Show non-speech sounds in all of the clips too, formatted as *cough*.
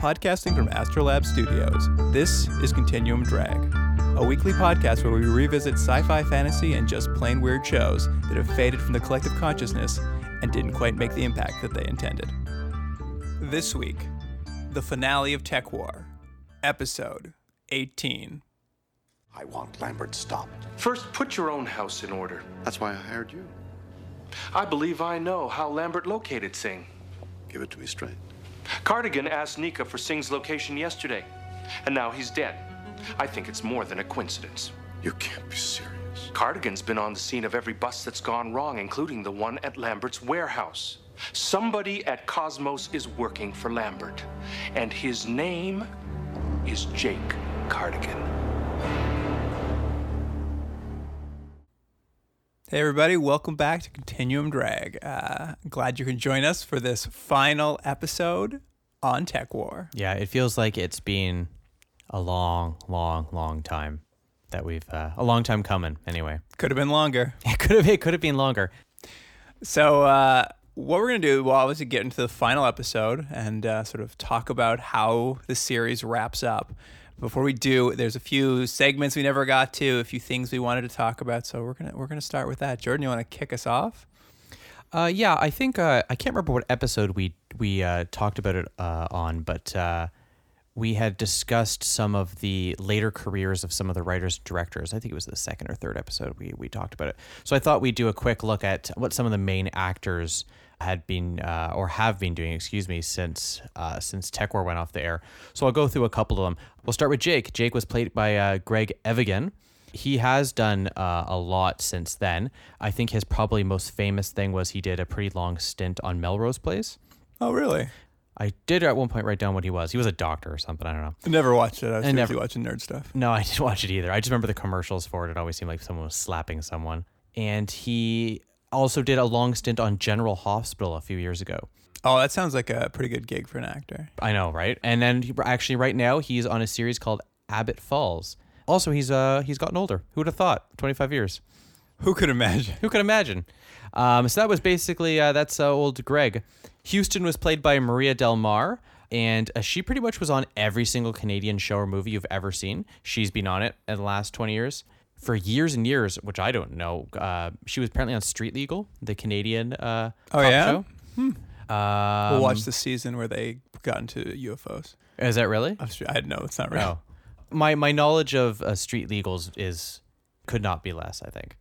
podcasting from Astrolab Studios. This is Continuum Drag, a weekly podcast where we revisit sci fi fantasy and just plain weird shows that have faded from the collective consciousness and didn't quite make the impact that they intended. This week, the finale of TekWar, episode 18. I want Lambert stopped. First, put your own house in order. That's why I hired you. I believe I know how Lambert located Singh. Give it to me straight. Cardigan asked Nika for Singh's location yesterday, and now he's dead. I think it's more than a coincidence. You can't be serious. Cardigan's been on the scene of every bus that's gone wrong, including the one at Lambert's warehouse. Somebody at Cosmos is working for Lambert, and his name is Jake Cardigan. Hey, everybody, welcome back to Continuum Drag. Uh, glad you can join us for this final episode on TekWar. Yeah, it feels like it's been a long, long, long time that we've uh, a long time coming. Anyway, Could have been longer. *laughs* it could have it could have been longer. So, uh, what we're going to do, well, obviously get into the final episode and uh, sort of talk about how the series wraps up. Before we do, there's a few segments we never got to, a few things we wanted to talk about. So we're gonna we're gonna start with that. Jordan, you want to kick us off? Uh, yeah, I think uh, I can't remember what episode we we uh, talked about it uh, on, but uh, we had discussed some of the later careers of some of the writers directors. I think it was the second or third episode we we talked about it. So I thought we'd do a quick look at what some of the main actors had been uh, or have been doing, excuse me, since uh, since TekWar went off the air. So I'll go through a couple of them. We'll start with Jake. Jake was played by uh, Greg Evigan. He has done uh, a lot since then. I think his probably most famous thing was he did a pretty long stint on Melrose Place. Oh, really? I did at one point write down what he was. He was a doctor or something. I don't know. I never watched it. I was I never- watching nerd stuff. No, I didn't *laughs* watch it either. I just remember the commercials for it. It always seemed like someone was slapping someone. And he also did a long stint on General Hospital a few years ago. Oh, that sounds like a pretty good gig for an actor. I know, right? And then he, actually, right now, he's on a series called Abbott Falls. Also, he's uh he's gotten older. Who would have thought? Twenty five years. Who could imagine? Who could imagine? Um, so that was basically uh, that's uh, old Greg. Houston was played by Maria Del Mar, and uh, she pretty much was on every single Canadian show or movie you've ever seen. She's been on it in the last twenty years. For years and years, which I don't know, uh, she was apparently on Street Legal, the Canadian uh, Oh, yeah? show. we'll Um, watch the season where they got into UFOs. Is that really? I know it's not real. No. My my knowledge of uh, street legals is could not be less. I think.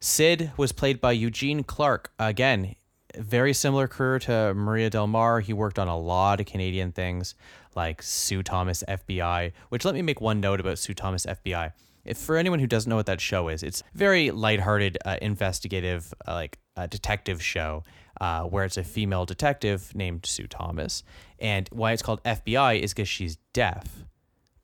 Sid was played by Eugene Clark. Again, very similar career to Maria Del Mar. He worked on a lot of Canadian things like Sue Thomas FBI. Which let me make one note about Sue Thomas FBI. If for anyone who doesn't know what that show is, it's very lighthearted, uh, investigative, uh, like uh, detective show uh, where it's a female detective named Sue Thomas. And why it's called FBI is because she's deaf.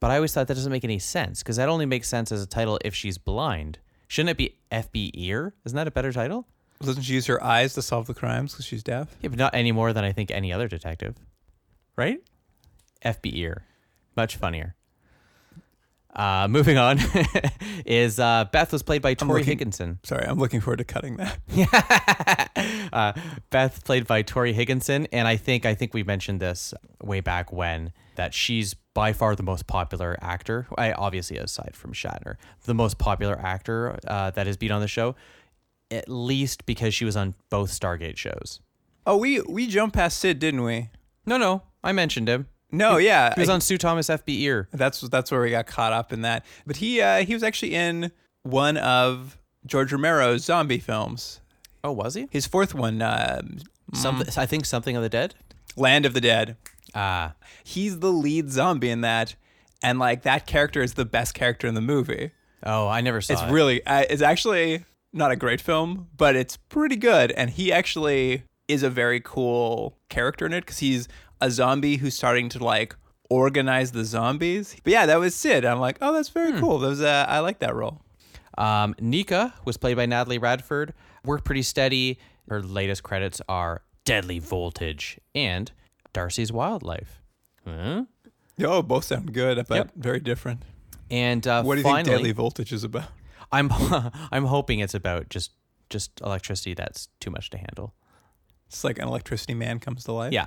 But I always thought that doesn't make any sense because that only makes sense as a title if she's blind. Shouldn't it be FB ear? Isn't that a better title? Doesn't she use her eyes to solve the crimes because she's deaf? Yeah, but not any more than I think any other detective. Right? FB ear. Much funnier. Uh, moving on *laughs* is uh, Beth was played by Tori looking- Higginson. Sorry, I'm looking forward to cutting that. *laughs* uh, Beth played by Tori Higginson, and I think I think we mentioned this way back when that she's by far the most popular actor. I obviously aside from Shatner, the most popular actor uh, that has been on the show, at least because she was on both Stargate shows. Oh, we we jumped past Sid, didn't we? No, no, I mentioned him. No, yeah, He was on Sue Thomas FB Ear. That's that's where we got caught up in that. But he uh, he was actually in one of George Romero's zombie films. Oh, was he? His fourth one, uh, Something. I think something of the dead. Land of the Dead. Ah, He's the lead zombie in that, and like that character is the best character in the movie. oh, I never saw it. It's it. really, uh, it's actually not a great film, but it's pretty good. And he actually is a very cool character in it because he's a zombie who's starting to like organize the zombies. But yeah, that was Sid. I'm like, oh, that's very Hmm. cool. That was, uh, I like that role. Um, Nika was played by Natalie Radford. Worked pretty steady. Her latest credits are Deadly Voltage and Darcy's Wildlife. Huh? Oh, both sound good, but Yep. very different. And uh, What do you finally, think Deadly Voltage is about? I'm *laughs* I'm hoping it's about just just electricity that's too much to handle. It's like an electricity man comes to life. Yeah,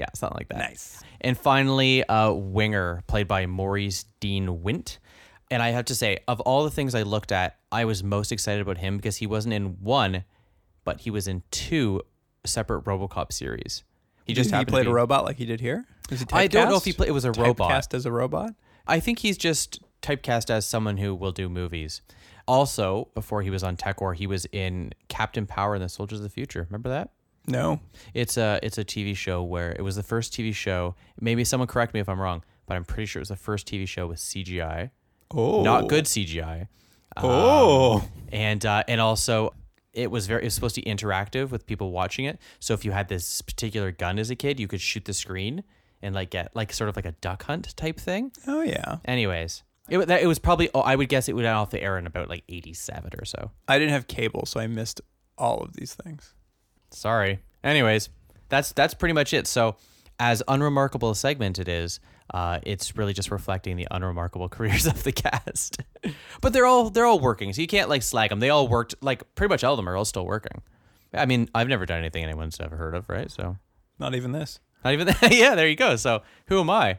Yeah, something like that. Nice. And finally, uh, Winger, played by Maurice Dean Wint. And I have to say, of all the things I looked at, I was most excited about him because he wasn't in one, but he was in two separate RoboCop series. He just he played to a robot like he did here. He I don't know if he played. It was a robot. Typecast as a robot. I think he's just typecast as someone who will do movies. Also, before he was on TekWar, he was in Captain Power and the Soldiers of the Future. Remember that? No. It's a it's a TV show where it was the first TV show. Maybe someone correct me if I'm wrong, but I'm pretty sure it was the first TV show with CGI, Oh. not good CGI, Oh. and uh, and also it was very it was supposed to be interactive with people watching it. So if you had this particular gun as a kid, you could shoot the screen and like get like sort of like a duck hunt type thing. oh yeah. Anyways, it that it was probably oh, I would guess it would end off the air in about like 87 or so. I didn't have cable, so I missed all of these things. Sorry. Anyways, that's that's pretty much it. So, as unremarkable a segment it is, uh, it's really just reflecting the unremarkable *laughs* careers of the cast. *laughs* but they're all they're all working, so you can't like slag them. They all worked like pretty much all of them are all still working. I mean, I've never done anything anyone's ever heard of, right? So Not even this. not even *laughs* yeah. There you go. So who am I?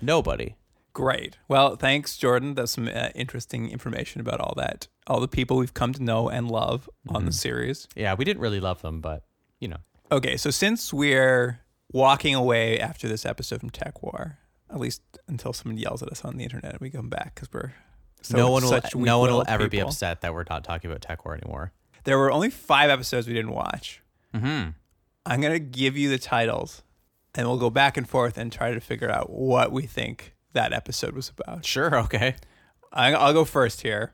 Nobody. Great. Well, thanks, Jordan. That's some uh, interesting information about all that, all the people we've come to know and love on Mm-hmm. the series. Yeah, we didn't really love them, but you know, Okay, so since we're walking away after this episode from TekWar, at least until someone yells at us on the internet and we come back because we're so, no one will no one will ever be upset that we're not talking about TekWar anymore. There were only five episodes we didn't watch. Mm-hmm. I'm gonna give you the titles, and we'll go back and forth and try to figure out what we think that episode was about. Sure. Okay. I, I'll go first here.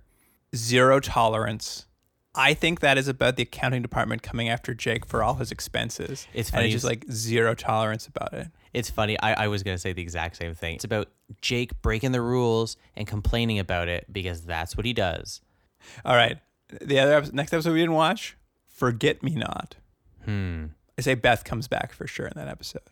Zero tolerance. I think that is about the accounting department coming after Jake for all his expenses. It's and funny it's just like zero tolerance about it. It's funny. I, I was going to say the exact same thing. It's about Jake breaking the rules and complaining about it because that's what he does. All right, the other episode, next episode we didn't watch, Forget Me Not. Hmm. I say Beth comes back for sure in that episode.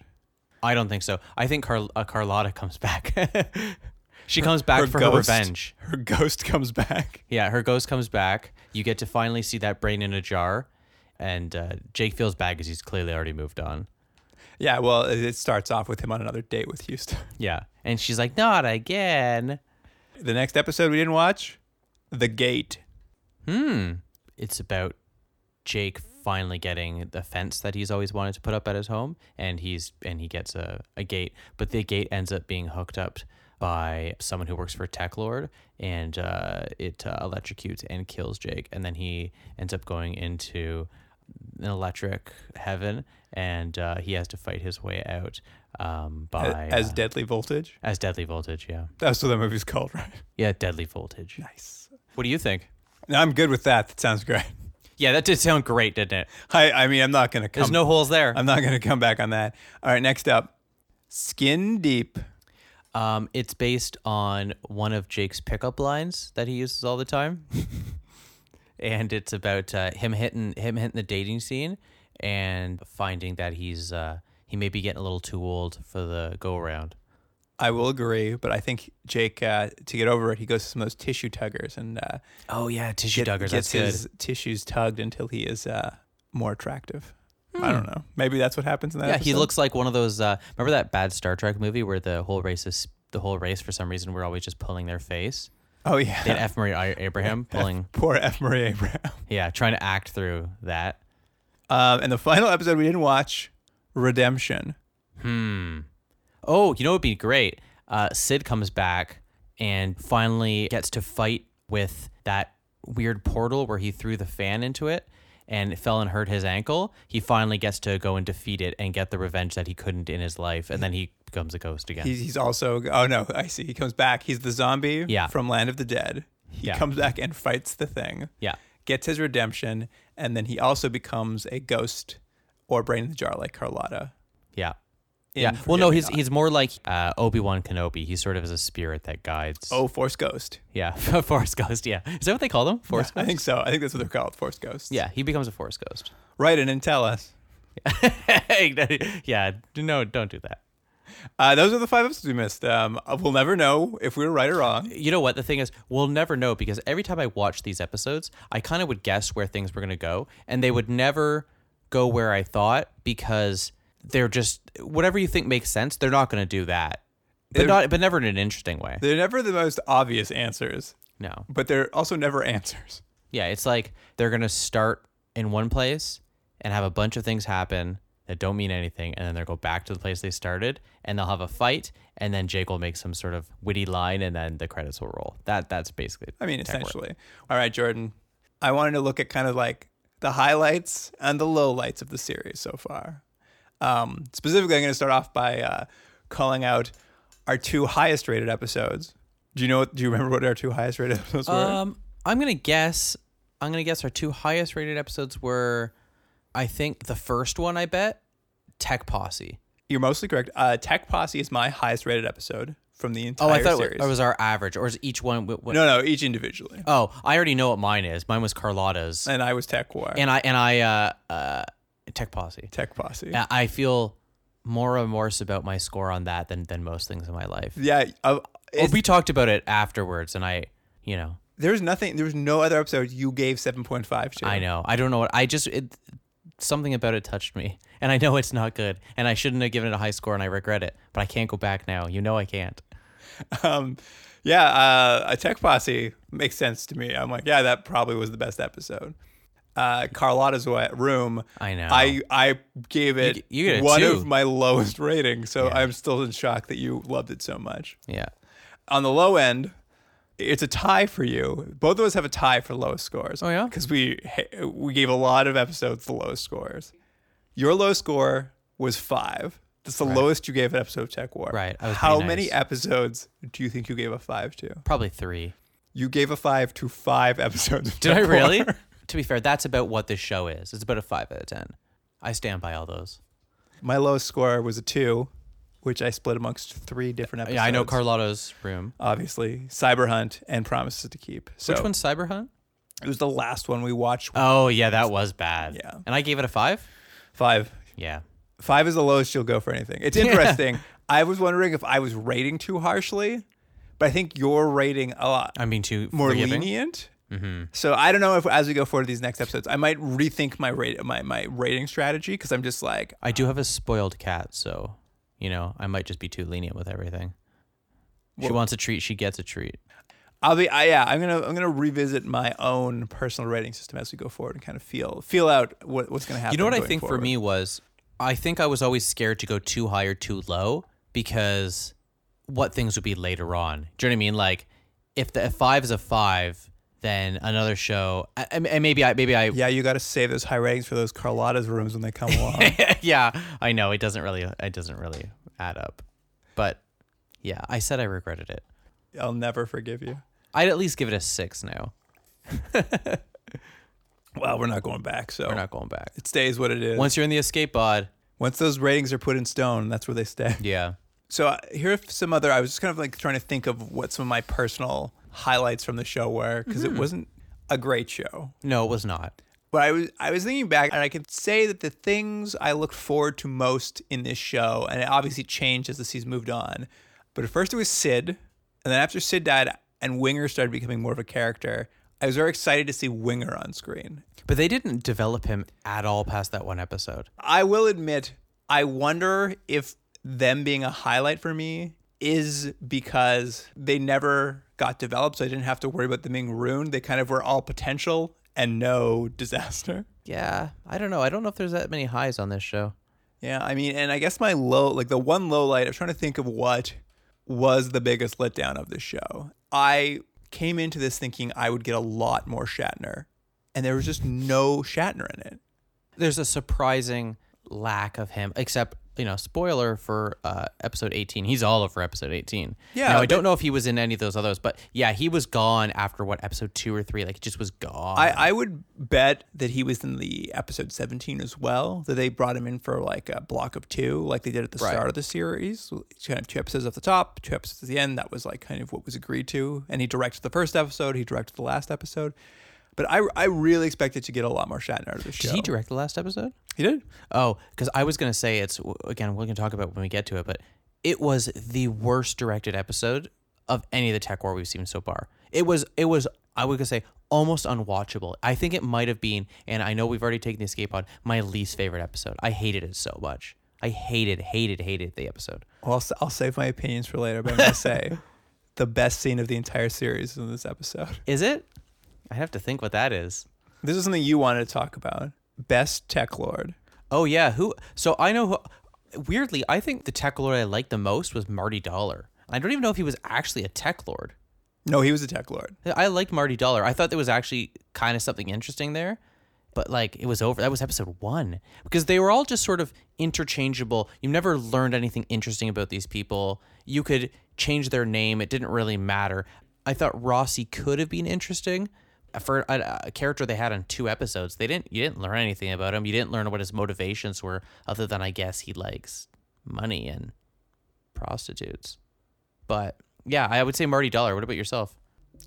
I don't think so. I think Car- uh, Carlotta comes back. *laughs* she comes back Her for ghost- her revenge. Her ghost comes back. *laughs* Yeah, her ghost comes back. You get to finally see that brain in a jar. And uh, Jake feels bad because he's clearly already moved on. Yeah, well, it it starts off with him on another date with Houston. *laughs* Yeah. And she's like, not again. The next episode we didn't watch, The Gate. Hmm. It's about Jake finally getting the fence that he's always wanted to put up at his home, and he's and he gets a, a gate, but the gate ends up being hooked up by someone who works for Tech Lord, and uh, it uh, electrocutes and kills Jake, and then he ends up going into an electric heaven, and uh, he has to fight his way out um, by as uh, Deadly Voltage. as Deadly Voltage. Yeah, That's what that movie's called, *laughs* right? yeah, Deadly Voltage. Nice. What do you think? No, I'm good with that. That sounds great. Yeah, that did sound great, didn't it? I, I mean, I'm not gonna come. There's no holes there. I'm not gonna come back on that. All right, next up, Skin Deep. Um, it's based on one of Jake's pickup lines that he uses all the time, *laughs* and it's about uh, him hitting him hitting the dating scene and finding that he's uh, he may be getting a little too old for the go around. I will agree, but I think Jake, uh, to get over it, he goes to some of those tissue tuggers and uh, Oh yeah, tissue get- duggers. gets That's good. his tissues tugged until he is uh, more attractive. I Hmm. don't know. Maybe that's what happens in that. yeah, he looks like one of those. Uh, remember that bad Star Trek movie where the whole race is the whole race for some reason we're always just pulling their face. Oh yeah. They F. Murray Abraham *laughs* pulling. Poor F. Murray Abraham. *laughs* Yeah, trying to act through that. Um, and the final episode we didn't watch, Redemption. Hmm. Oh, you know what'd be great? Uh, Sid comes back and finally gets to fight with that weird portal where he threw the fan into it and it fell and hurt his ankle. He finally gets to go and defeat it and get the revenge that he couldn't in his life, and then he becomes a ghost again. He's, he's also. Oh no, I see. He comes back. He's the zombie Yeah. from Land of the Dead. He Yeah. comes back and fights the thing. yeah. Gets his redemption, and then he also becomes a ghost or brain in the jar like Carlotta. Yeah. In Yeah. Well, no, he's Not. he's more like uh, Obi Wan Kenobi. He sort of is a spirit that guides. oh Force Ghost. yeah, *laughs* Force Ghost. Yeah, is that what they call them? Force I Ghost. think so. I think that's what they're called, Force Ghosts. Yeah, he becomes a Force Ghost. Write in and tell us. *laughs* yeah, no, don't do that. Uh, those are the five episodes we missed. Um, we'll never know if we were right or wrong. You know what? The thing is, we'll never know because every time I watch these episodes, I kind of would guess where things were going to go, and they would never go where I thought because they're just whatever you think makes sense. They're not going to do that, but They're- not but never in an interesting way. They're never the most obvious answers, No, but they're also never answers. yeah, it's like they're going to start in one place and have a bunch of things happen that don't mean anything, and then they'll go back to the place they started, and they'll have a fight, and then Jake will make some sort of witty line, and then the credits will roll. That that's basically. I mean, tech work. essentially. All right, Jordan. I wanted to look at kind of like the highlights and the lowlights of the series so far. Um, specifically, I'm going to start off by uh, calling out our two highest rated episodes. Do you know? What, Do you remember what our two highest rated *laughs* episodes were? Um, I'm gonna guess. I'm gonna guess our two highest rated episodes were, I think the first one. I bet Tek Posse. You're mostly correct. Uh, Tek Posse is my highest rated episode from the entire Oh, I thought series. it was our average, or is each one? What, what- no, no, each individually. Oh, I already know what mine is. Mine was Carlotta's, And I was TekWar. and I and I uh uh Tek Posse. Tek Posse. I- feel more remorse about my score on that than than most things in my life. Yeah. Uh, Well, we talked about it afterwards, and I, you know, there's nothing. There was no other episode you gave 7.5 to. I know. I don't know what I just it, something about it touched me, *laughs* and I know it's not good, and I shouldn't have given it a high score, and I regret it. But I can't go back now. You know I can't. *laughs* um, yeah, uh, a tech posse makes sense to me. I'm like, yeah, that probably was the best episode. Uh, Carlotta's room. I know. I I gave it g- you one two. of my lowest ratings, so Yeah. I'm still in shock that you loved it so much. Yeah. On the low end, it's a tie for you. Both of us have a tie for lowest scores. Oh, yeah? because we we gave a lot of episodes the lowest scores. Your low score was five. That's the lowest you gave an episode of TekWar. Right, How pretty many episodes do you think you gave a five to? Probably three. You gave a five to five episodes. Of Did I War. *laughs* to be fair, that's about what this show is. It's about a five out of ten. I stand by all those. My lowest score was a two, which I split amongst three different episodes. Yeah, I know Carlotta's room. Obviously, Cyber Hunt and Promises to Keep. So Which one's Cyber Hunt? It was the last one we watched. Oh yeah, that was bad. Yeah. And I gave it a five. Five. Yeah. Five is the lowest you'll go for anything. It's *laughs* interesting. I was wondering if I was rating too harshly, but I think you're rating a lot I'm being too more forgiving. lenient. Mm-hmm. So I don't know if as we go forward to these next episodes, I might rethink my rate my my rating strategy because I'm just like I do uh, have a spoiled cat, so you know I might just be too lenient with everything. She wants a treat, she gets a treat. I'll be I, yeah I'm gonna I'm gonna revisit my own personal rating system as we go forward and kind of feel feel out what, what's gonna happen. You know what I think for me was I think I was always scared to go too high or too low because what things would be later on. Do you know what I mean? Like if the if five is a five, then another show, I- and maybe I maybe I Yeah, you got to save those high ratings for those Carlotta's rooms when they come along. *laughs* yeah, I know it doesn't really it doesn't really add up, but yeah, I said I regretted it. I'll never forgive you. I'd at least give it a six now. *laughs* Well, we're not going back, so We're not going back. it stays what it is. Once you're in the escape pod, Once those ratings are put in stone, that's where they stay. yeah. So uh, here are some other. I was just kind of like trying to think of what some of my personal highlights from the show were because Mm-hmm. it wasn't a great show. No, it was not. But I was I was thinking back, and I can say that the things I looked forward to most in this show, and it obviously changed as the season moved on. But at first it was Sid, and then after Sid died and Winger started becoming more of a character, I was very excited to see Winger on screen. But they didn't develop him at all past that one episode. I will admit, I wonder if them being a highlight for me is because they never got developed, so I didn't have to worry about them being ruined. They kind of were all potential and no *laughs* disaster. Yeah, I don't know. I don't know if there's that many highs on this show. Yeah, I mean, and I guess my low, like the one low light, I'm trying to think of what was the biggest letdown of the show. I came into this thinking I would get a lot more Shatner, and there was just no Shatner in it. There's a surprising lack of him, except you know, spoiler for uh, episode 18. He's all over episode 18. Yeah, Now, I don't know if he was in any of those others, but yeah, he was gone after what episode two or three. Like, he just was gone. I, I would bet that he was in the episode 17 as well, that they brought him in for like a block of two, like they did at the Right. start of the series. Kind of two episodes at the top, two episodes at the end. That was like kind of what was agreed to. And he directed the first episode, he directed the last episode. But I, I really expected to get a lot more Shatner out of the show. Did he direct the last episode? He did? Oh, because I was gonna say it's again we're gonna talk about it when we get to it, but it was the worst directed episode of any of the tech war we've seen so far. It was it was I would gonna say almost unwatchable. I think it might have been, and I know we've already taken the escape pod, my least favorite episode. I hated it so much. I hated, hated, hated the episode. Well, I'll, I'll save my opinions for later, but I'm gonna *laughs* say the best scene of the entire series is in this episode. Is it? I have to think what that is. This is something you wanted to talk about. Best tech lord. Oh yeah, who? So I know. Who, weirdly, I think the tech lord I liked the most was Marty Dollar. I don't even know if he was actually a tech lord. No, he was a tech lord. I liked Marty Dollar. I thought there was actually kind of something interesting there, but like it was over. That was episode one because they were all just sort of interchangeable. You never learned anything interesting about these people. You could change their name; it didn't really matter. I thought Rossi could have been interesting for a, a character they had on two episodes. They didn't. You didn't learn anything about him. You didn't learn what his motivations were, other than I guess he likes money and prostitutes. But yeah, I would say Marty Dollar. What about yourself?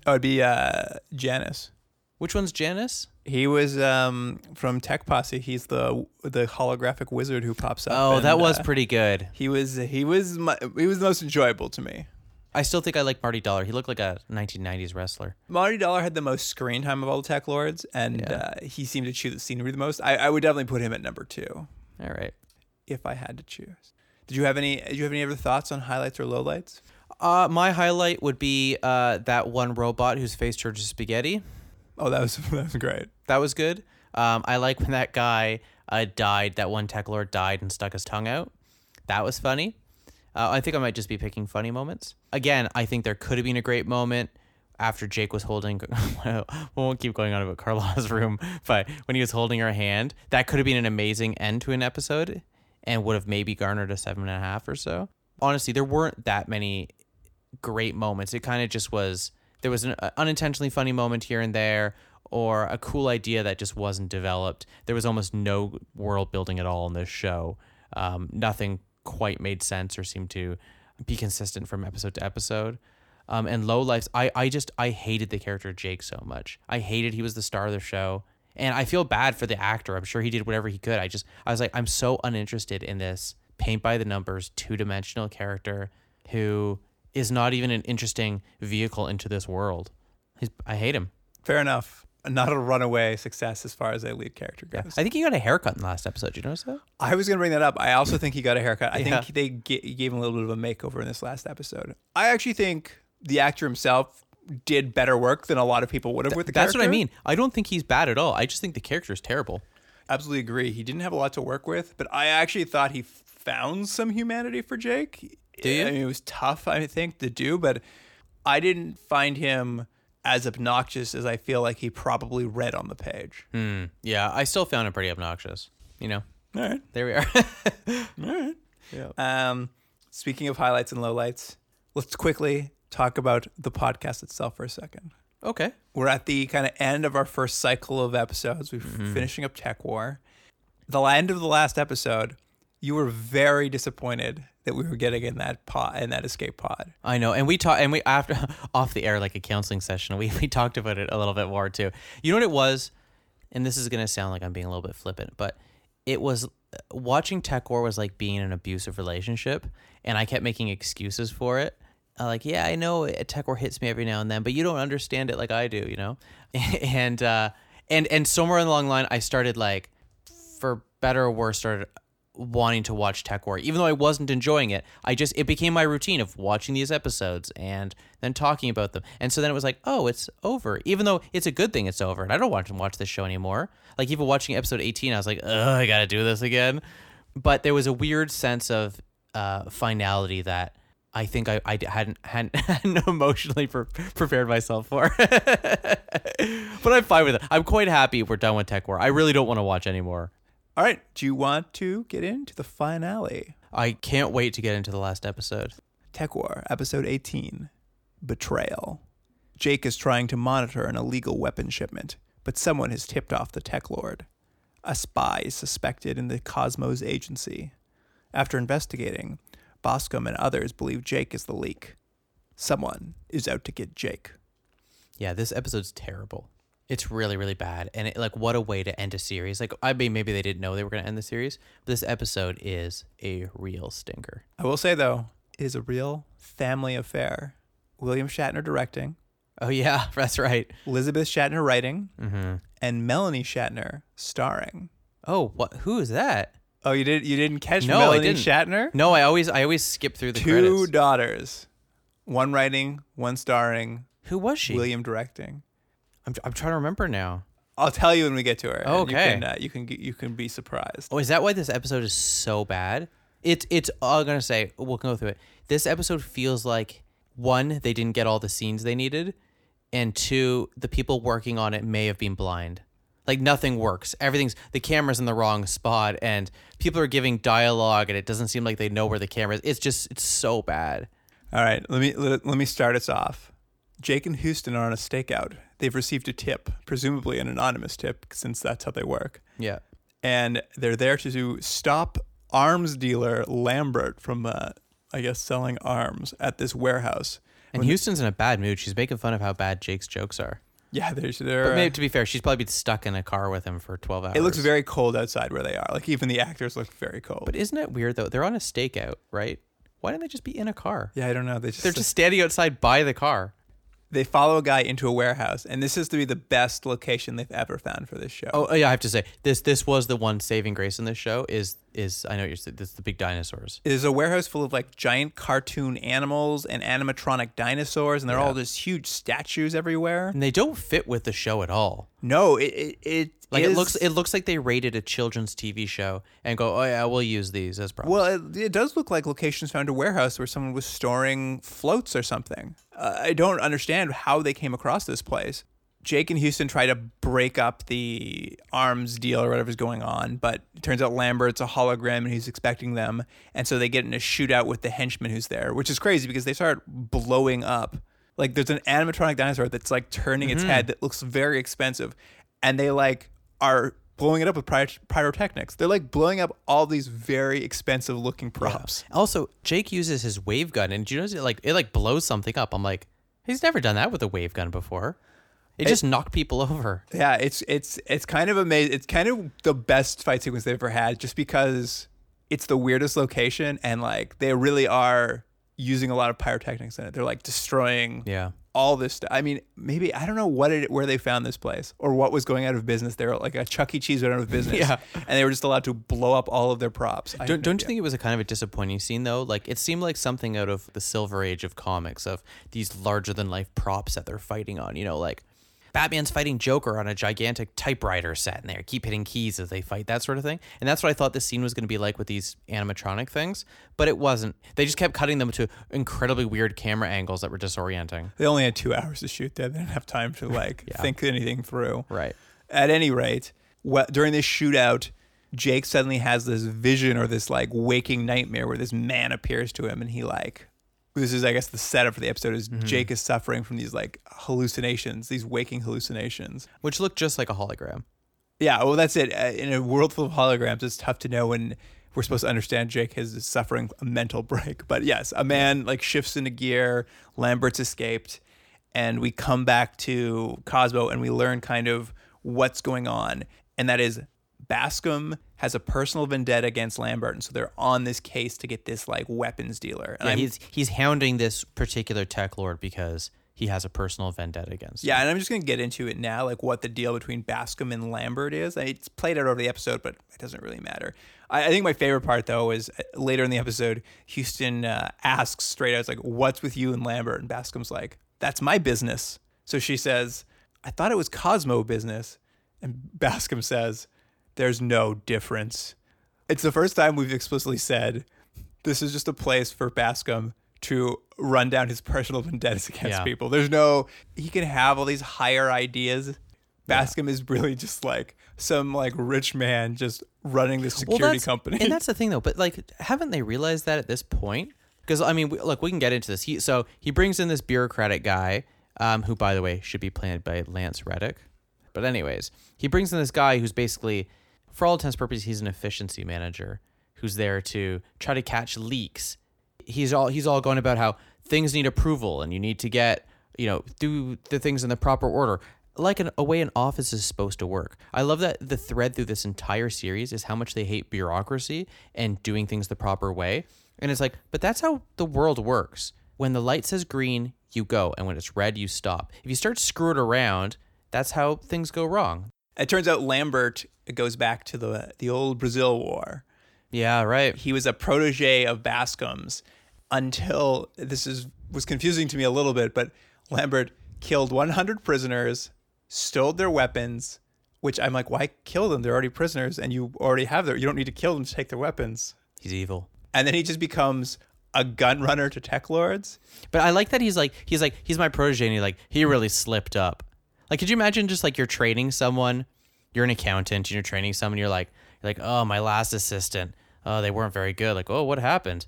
Oh, it'd be uh, Janice. Which one's Janice? He was um, from Tek Posse. He's the the holographic wizard who pops up. Oh, and, that was uh, pretty good. He was he was my, he was the most enjoyable to me. I still think I like Marty Dollar. He looked like a 1990s wrestler. Marty Dollar had the most screen time of all the tech lords, and Yeah. uh, he seemed to chew the scenery the most. I, I would definitely put him at number two All right. if I had to choose. Did you have any? Did you have any other thoughts on highlights or lowlights? Uh, my highlight would be uh, that one robot whose face turned to spaghetti. Oh, that was *laughs* that was great. That was good. Um, I like when that guy uh, died, that one tech lord died and stuck his tongue out. That was funny. Uh, I think I might just be picking funny moments. Again, I think there could have been a great moment after Jake was holding. *laughs* we won't keep going on about Carlotta's room, but when he was holding her hand, that could have been an amazing end to an episode, and would have maybe garnered a seven and a half or so. Honestly, there weren't that many great moments. It kind of just was. There was an uh, unintentionally funny moment here and there, or a cool idea that just wasn't developed. There was almost no world building at all in this show. Um, nothing quite made sense or seemed to be consistent from episode to episode. Um, and low lives, I, I just I hated the character Jake so much. I hated he was the star of the show, and I feel bad for the actor. I'm sure he did whatever he could. I just I was like I'm so uninterested in this paint by the numbers two dimensional character who is not even an interesting vehicle into this world. He's, I hate him. Fair enough. Not a runaway success as far as a lead character goes. I think he got a haircut in the last episode. Did you notice that? I was going to bring that up. I also think he got a haircut. I Yeah. think they ga- gave him a little bit of a makeover in this last episode. I actually think the actor himself did better work than a lot of people would have with the That's character. That's what I mean. I don't think he's bad at all. I just think the character is terrible. Absolutely agree. He didn't have a lot to work with, but I actually thought he found some humanity for Jake. Do you? I mean, it was tough, I think, to do, but I didn't find him as obnoxious as I feel like he probably read on the page. Hmm. Yeah, I still found him pretty obnoxious. You know, All right. there we are. *laughs* All right. Yeah. Um, speaking of highlights and lowlights, let's quickly talk about the podcast itself for a second. okay. We're at the kind of end of our first cycle of episodes. We're finishing up TekWar. The end of the last episode, you were very disappointed that we were getting in that pod in that escape pod. I know, and we talked, and we after *laughs* off the air like a counseling session. We *laughs* we talked about it a little bit more too. You know what it was, and this is gonna sound like I'm being a little bit flippant, but it was watching TekWar was like being in an abusive relationship, and I kept making excuses for it. Like, yeah, I know it- TekWar hits me every now and then, but you don't understand it like I do, you know. *laughs* and uh, and and somewhere along the line, I started like, for better or worse, started wanting to watch TekWar, even though I wasn't enjoying it. I just it became my routine of watching these episodes and then talking about them. And so then it was like, oh, it's over. Even though it's a good thing it's over, and I don't want to watch this show anymore. Like even watching episode eighteen, I was like, oh, I gotta do this again. But there was a weird sense of uh, finality that. I think I, I hadn't, hadn't, *laughs* hadn't emotionally pre- prepared myself for. *laughs* but I'm fine with it. I'm quite happy we're done with TekWar. I really don't want to watch anymore. All right. Do you want to get into the finale? I can't wait to get into the last episode. TekWar, episode 18 Betrayal. Jake is trying to monitor an illegal weapon shipment, but someone has tipped off the Tech Lord. A spy is suspected in the Cosmos agency. After investigating, Bascom and others believe Jake is the leak. Someone is out to get Jake. Yeah, this episode's terrible. It's really, really bad. And it, like, what a way to end a series. Like, I mean, maybe they didn't know they were going to end the series. But this episode is a real stinker. I will say, though, it is a real family affair. William Shatner directing, Oh, yeah, *laughs* that's right. Elizabeth Shatner writing, Mm-hmm. and Melanie Shatner starring. Oh, what? Who is that? Oh, you did you didn't catch No, Melanie I didn't. Shatner? No, I always I always skip through the Two credits. daughters, one writing, one starring, Who was she? William directing. I'm, I'm trying to remember now. I'll tell you when we get to her. and Okay. You can, uh, you can you can be surprised. Oh, is that why this episode is so bad? It's it's all gonna say we'll go through it. This episode feels like one, they didn't get all the scenes they needed, and two, the people working on it may have been blind. Like nothing works. Everything's the camera's in the wrong spot, and people are giving dialogue, and it doesn't seem like they know where the camera is. It's just it's so bad. All right, let me let, let me start us off. Jake and Houston are on a stakeout. They've received a tip, presumably an anonymous tip, since that's how they work. Yeah. And they're there to stop arms dealer Lambert from, uh, I guess, selling arms at this warehouse. And Houston's in a bad mood. She's making fun of how bad Jake's jokes are. Yeah, there's there. But maybe to be fair, she's probably been stuck in a car with him for twelve hours. it looks very cold outside where they are. Like even the actors look very cold. But isn't it weird though? They're on a stakeout, right? Why don't they just be in a car? yeah, I don't know. They just They're just standing outside by the car. They follow a guy into a warehouse, and this is to be the best location they've ever found for this show. Oh yeah, I have to say this. This was the one saving grace in this show. Is is I know you're this is the big dinosaurs. It is a warehouse full of like giant cartoon animals and animatronic dinosaurs, and they're all just huge statues everywhere. And they don't fit with the show at all. No, it it, it Like it is- looks it looks like they rated a children's TV show and go, oh yeah, we'll use these as props. Well, it, it does look like locations found a warehouse where someone was storing floats or something. Uh, I don't understand how they came across this place. Jake and Houston try to break up the arms deal or whatever's going on, but it turns out Lambert's a hologram and he's expecting them. And so they get in a shootout with the henchman who's there, which is crazy because they start blowing up. Like there's an animatronic dinosaur that's like turning its head that looks very expensive. And they like are blowing it up with pyro- pyrotechnics. They're like blowing up all these very expensive looking props. also, Jake uses his wave gun, and do you notice it like it like blows something up? I'm like, he's never done that with a wave gun before. It just knocked people *laughs* over. Yeah, it's it's it's kind of amazing. It's kind of the best fight sequence they've ever had, just because it's the weirdest location and like they really are using a lot of pyrotechnics in it. They're like destroying Yeah. All this stuff. I mean, maybe I don't know what it where they found this place or what was going out of business. They were like a Chuck E. Cheese went out of business, Yeah. and they were just allowed to blow up all of their props. I Don't, don't you think it was a kind of a disappointing scene though? Like it seemed like something out of the silver age of comics of these larger than life props that they're fighting on. You know, like Batman's fighting Joker on a gigantic typewriter set and they keep hitting keys as they fight, that sort of thing. And that's what I thought this scene was going to be like with these animatronic things, but it wasn't. They just kept cutting them to incredibly weird camera angles that were disorienting. They only had two hours to shoot that. They didn't have time to like *laughs* Yeah. think anything through. Right. At any rate, during this shootout, Jake suddenly has this vision or this like waking nightmare where this man appears to him and he like this is I guess the setup for the episode is Mm-hmm. Jake is suffering from these like hallucinations, these waking hallucinations. Which look just like a hologram. Yeah, well that's it. Uh, in a world full of holograms, it's tough to know when we're supposed to understand Jake is suffering a mental *laughs* break. But yes, a man like shifts into gear, Lambert's escaped, and we come back to Cosmo and we learn kind of what's going on. And that is Bascom has a personal vendetta against Lambert, and so they're on this case to get this like weapons dealer. And Yeah, he's he's hounding this particular tech lord because he has a personal vendetta against him. Yeah, and I'm just gonna get into it now, like what the deal between Bascom and Lambert is. It's played out over the episode, but it doesn't really matter. I, I think my favorite part though is uh, later in the episode, Houston uh, asks straight out, "It's like, what's with you and Lambert?" And Bascom's like, "That's my business." So she says, "I thought it was Cosmo business," and Bascom says, "There's no difference." It's the first time we've explicitly said this is just a place for Bascom to run down his personal vendettas against Yeah. people. There's no he can have all these higher ideas. Bascom is really just like some like rich man just running the security that's- company. And that's *laughs* the thing, though. But like, haven't they realized that at this point? Because I mean, we, look, we can get into this. He so he brings in this bureaucratic guy, um, who, by the way, should be played by Lance Reddick. But anyways, he brings in this guy who's basically, for all intents and purposes, he's an efficiency manager who's there to try to catch leaks. He's all he's all going about how things need approval and you need to get you know do the things in the proper order like an, a way an office is supposed to work. I love that the thread through this entire series is how much they hate bureaucracy and doing things the proper way. And it's like, but that's how the world works. When the light says green, you go, and when it's red, you stop. If you start screwing around, that's how things go wrong. it turns out Lambert goes back to the the old Brazil war Yeah, right. He was a protege of Bascom's until this is was confusing to me a little bit, but Lambert killed 100 prisoners, stole their weapons, which I'm like, why kill them? They're already prisoners, and you already have their. You don't need to kill them to take their weapons. He's evil. And then he just becomes a gun runner to tech lords. But I like that he's like he's like he's my protege and he like he really slipped up. Like could you imagine just like you're training someone, you're an accountant and you're training someone, you're like you're like, "Oh, my last assistant. Oh, they weren't very good." Like, "Oh, what happened?"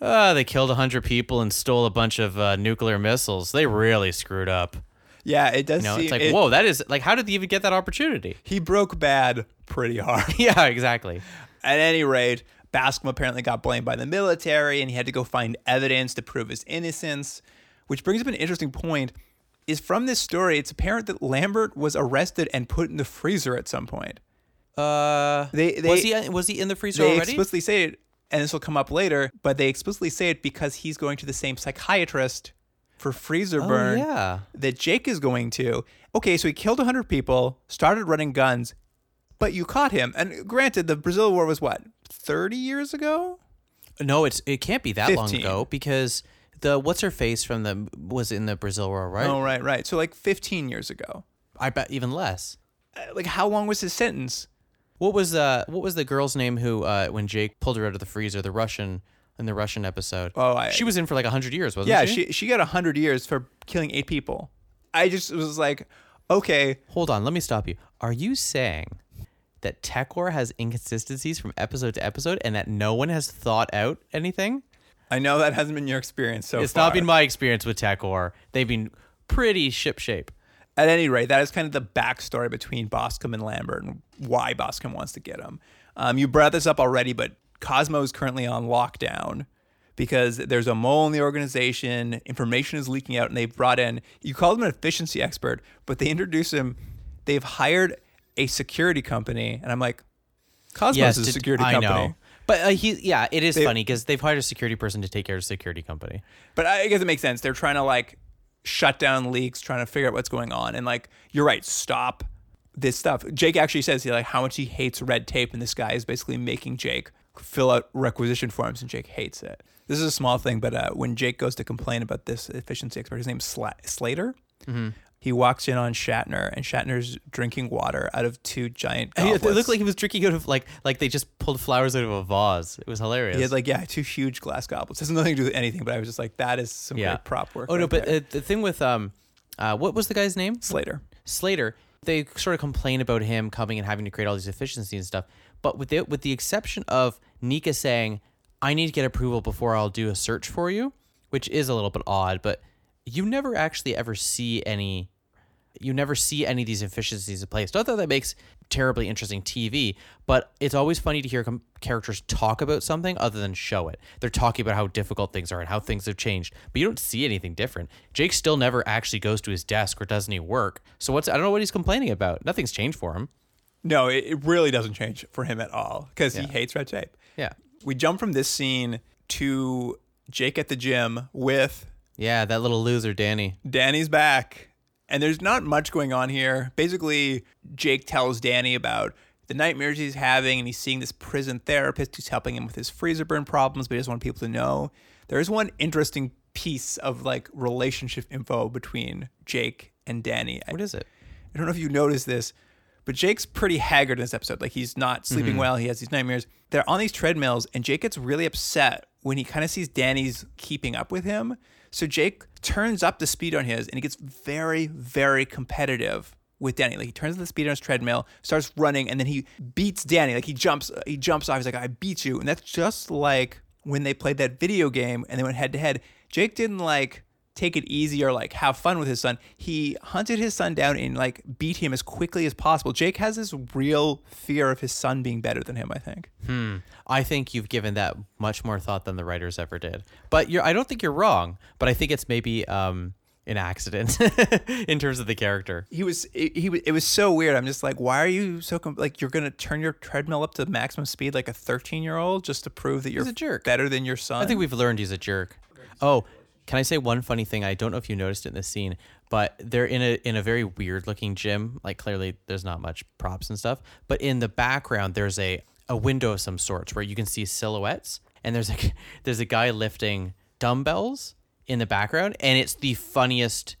Uh, they killed 100 people and stole a bunch of uh, nuclear missiles. They really screwed up. Yeah, it does You know, seem it's like, it- "Whoa, that is like how did they even get that opportunity?" He broke bad pretty hard. *laughs* yeah, exactly. At any rate, Bascom apparently got blamed by the military and he had to go find evidence to prove his innocence, which brings up an interesting point. Is from this story, it's apparent that Lambert was arrested and put in the freezer at some point. Uh They, they was he was he in the freezer they already? explicitly say it, and this will come up later, but they explicitly say it because he's going to the same psychiatrist for freezer oh, burn yeah. that Jake is going to. Okay, so he killed 100 people, started running guns, but you caught him. And granted, the Brazil War was what, 30 years ago? No, it's it can't be that long ago because the what's her face from the was in the Brazil War, right? Oh, right, right. So like 15 years ago. I bet even less. Uh, Like, how long was his sentence? What was uh what was the girl's name who uh when Jake pulled her out of the freezer, the Russian in the Russian episode? Oh, I- she was in for like hundred years, wasn't she? Yeah, she? she, she got 100 years for killing eight people. I just was like, okay, Hold on, let me stop you. Are you saying that TekWar has inconsistencies from episode to episode and that no one has thought out anything? I know that hasn't been your experience so it's far. not been my experience with TekWar. They've been pretty shipshape. At any rate, that is kind of the backstory between Bascom and Lambert and why Bascom wants to get him. Um, you brought this up already, but Cosmo is currently on lockdown because there's a mole in the organization. Information is leaking out, and they've brought in, you call him an efficiency expert, but they introduce him, they've hired a security company. And I'm like, Cosmos is a did- security I company. know. But uh, he, yeah, it is They- funny because they've hired a security person to take care of a security company. But I guess it makes sense. They're trying to like shut down leaks, trying to figure out what's going on. And like, you're right, stop this stuff. Jake actually says he like how much he hates red tape, and this guy is basically making Jake fill out requisition forms, and Jake hates it. This is a small thing, but uh, when Jake goes to complain about this efficiency expert, his name's Sla- Slater. Mm-hmm. He walks in on Shatner, and Shatner's drinking water out of two giant goblets. It looked like he was drinking out of like like they just pulled flowers out of a vase. It was hilarious. he had like yeah, two huge glass goblets. It has nothing to do with anything, but I was just like, that is some yeah, great prop work. Oh no, but uh, the thing with um, uh, what was the guy's name? Slater. Slater. They sort of complain about him coming and having to create all these efficiencies and stuff. But with the with the exception of Nika saying, "I need to get approval before I'll do a search for you," which is a little bit odd, but you never actually ever see any you never see any of these efficiencies in place. Not that that makes terribly interesting TV, but it's always funny to hear com- characters talk about something other than show it. They're talking about how difficult things are and how things have changed, but you don't see anything different. Jake still never actually goes to his desk or does any work. So what's I don't know what he's complaining about. Nothing's changed for him. No, it, it really doesn't change for him at all because he hates red tape. Yeah. We jump from this scene to Jake at the gym with Yeah, that little loser Danny. Danny's back. And there's not much going on here. Basically, Jake tells Danny about the nightmares he's having, and he's seeing this prison therapist who's helping him with his freezer burn problems, but he doesn't want people to know. There is one interesting piece of like relationship info between Jake and Danny. What is it? I don't know if you noticed this, but Jake's pretty haggard in this episode. Like he's not sleeping Mm-hmm. well. He has these nightmares. They're on these treadmills, and Jake gets really upset when he kind of sees Danny's keeping up with him. So Jake turns up the speed on his, and he gets very, very competitive with Danny. Like he turns up the speed on his treadmill, starts running, and then he beats Danny. Like he jumps, he jumps off. He's like, "I beat you," and that's just like when they played that video game and they went head to head. Jake didn't like take it easy or like have fun with his son. He hunted his son down and like beat him as quickly as possible. Jake has this real fear of his son being better than him, I think. I think you've given that much more thought than the writers ever did. But you're I don't think you're wrong, but I think it's maybe um an accident *laughs* in terms of the character. He was it, he was it was so weird. I'm just like, why are you so com- like you're gonna turn your treadmill up to maximum speed like a 13 year old just to prove that you're a jerk. better than your son? I think we've learned he's a jerk. Oh, can I say one funny thing? I don't know if you noticed in this scene, but they're in a in a very weird looking gym. Like clearly there's not much props and stuff, but in the background there's a a window of some sorts where you can see silhouettes, and there's a *laughs* there's a guy lifting dumbbells in the background, and it's the funniest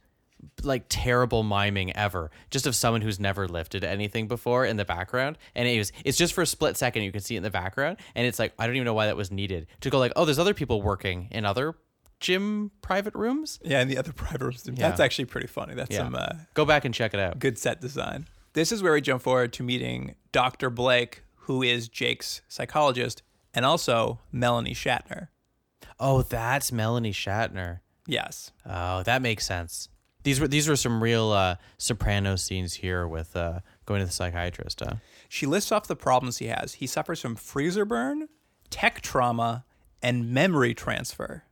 like terrible miming ever just of someone who's never lifted anything before in the background and it was it's just for a split second you can see it in the background and it's like i don't even know why that was needed to go like oh there's other people working in other gym private rooms Yeah, and the other *laughs* private rooms. That's actually pretty funny. That's Yeah. some uh, go back and check it out good set design. This is where we jump forward to meeting Dr. Blake, who is Jake's psychologist, and also Melanie Shatner. oh that's melanie shatner Yes. Oh, that makes sense. These were these were some real uh, soprano scenes here with uh, going to the psychiatrist. Huh? She lists off the problems he has. He suffers from freezer burn, tech trauma, and memory transfer.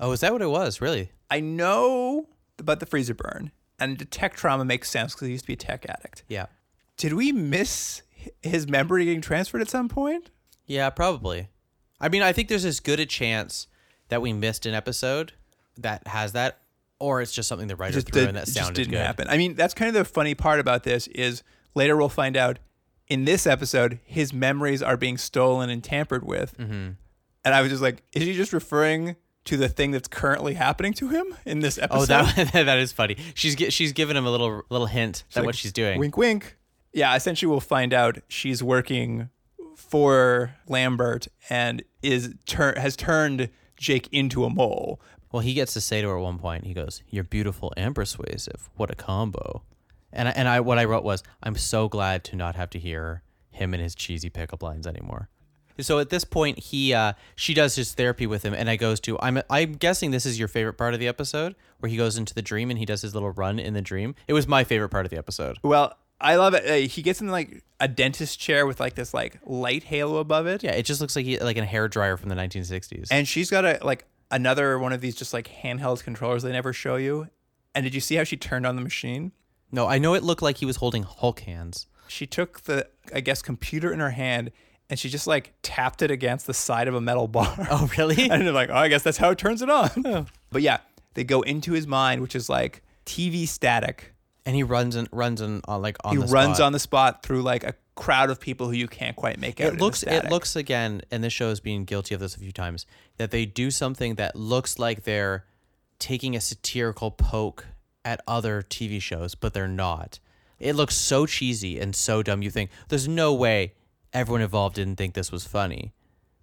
Oh, is that what it was? Really? I know about the freezer burn, and the tech trauma makes sense because he used to be a tech addict. Yeah. Did we miss his memory getting transferred at some point? Yeah, probably. I mean, I think there's as good a chance that we missed an episode that has that, or it's just something the writer threw did- in that sounded didn't good. happen. I mean, that's kind of the funny part about this is later we'll find out in this episode his memories are being stolen and tampered with, Mm-hmm. and I was just like, is he just referring to the thing that's currently happening to him in this episode? Oh, that *laughs* that is funny. She's she's giving him a little little hint that like, what she's doing. Wink, wink. Yeah, essentially, we'll find out she's working for Lambert and is tur- has turned Jake into a mole. Well, he gets to say to her at one point, he goes, "You're beautiful and persuasive. What a combo!" And I, and I what I wrote was, "I'm so glad to not have to hear him and his cheesy pickup lines anymore." So at this point, he uh, she does his therapy with him, and I goes to I'm I'm guessing this is your favorite part of the episode where he goes into the dream and he does his little run in the dream. It was my favorite part of the episode. Well, I love it. Uh, he gets in like a dentist chair with like this like light halo above it. Yeah, it just looks like he like a hair dryer from the 1960s. And she's got a like another one of these just like handheld controllers they never show you. And did you see how she turned on the machine? no, I know it looked like he was holding Hulk hands. She took the I guess computer in her hand and she just like tapped it against the side of a metal bar. *laughs* Oh, really? *laughs* and they're like, oh, I guess that's how it turns it on. But yeah, they go into his mind, which is like TV static. and he runs and runs and on uh, like on he runs spot. on the spot through like a crowd of people who you can't quite make out. it looks it looks again and this show has been guilty of this a few times that they do something that looks like they're taking a satirical poke at other tv shows but they're not it looks so cheesy and so dumb you think there's no way everyone involved didn't think this was funny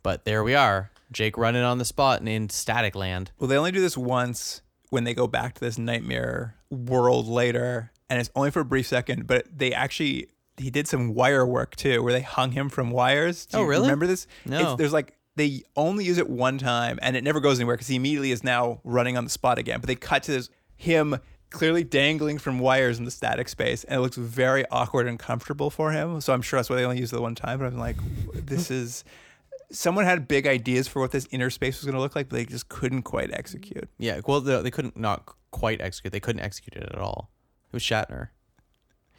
but there we are jake running on the spot and in static land Well, they only do this once when they go back to this nightmare world later, and it's only for a brief second. But they actually he did some wire work too, where they hung him from wires. Do Oh, you really? Remember this? No. It's, there's like they only use it one time, and it never goes anywhere because he immediately is now running on the spot again. But they cut to this him clearly dangling from wires in the static space, and it looks very awkward and comfortable for him. So I'm sure that's why they only used it one time. But I'm like, this *laughs* is. Someone had big ideas for what this inner space was going to look like, but they just couldn't quite execute. yeah well they, they couldn't not quite execute they couldn't execute it at all it was shatner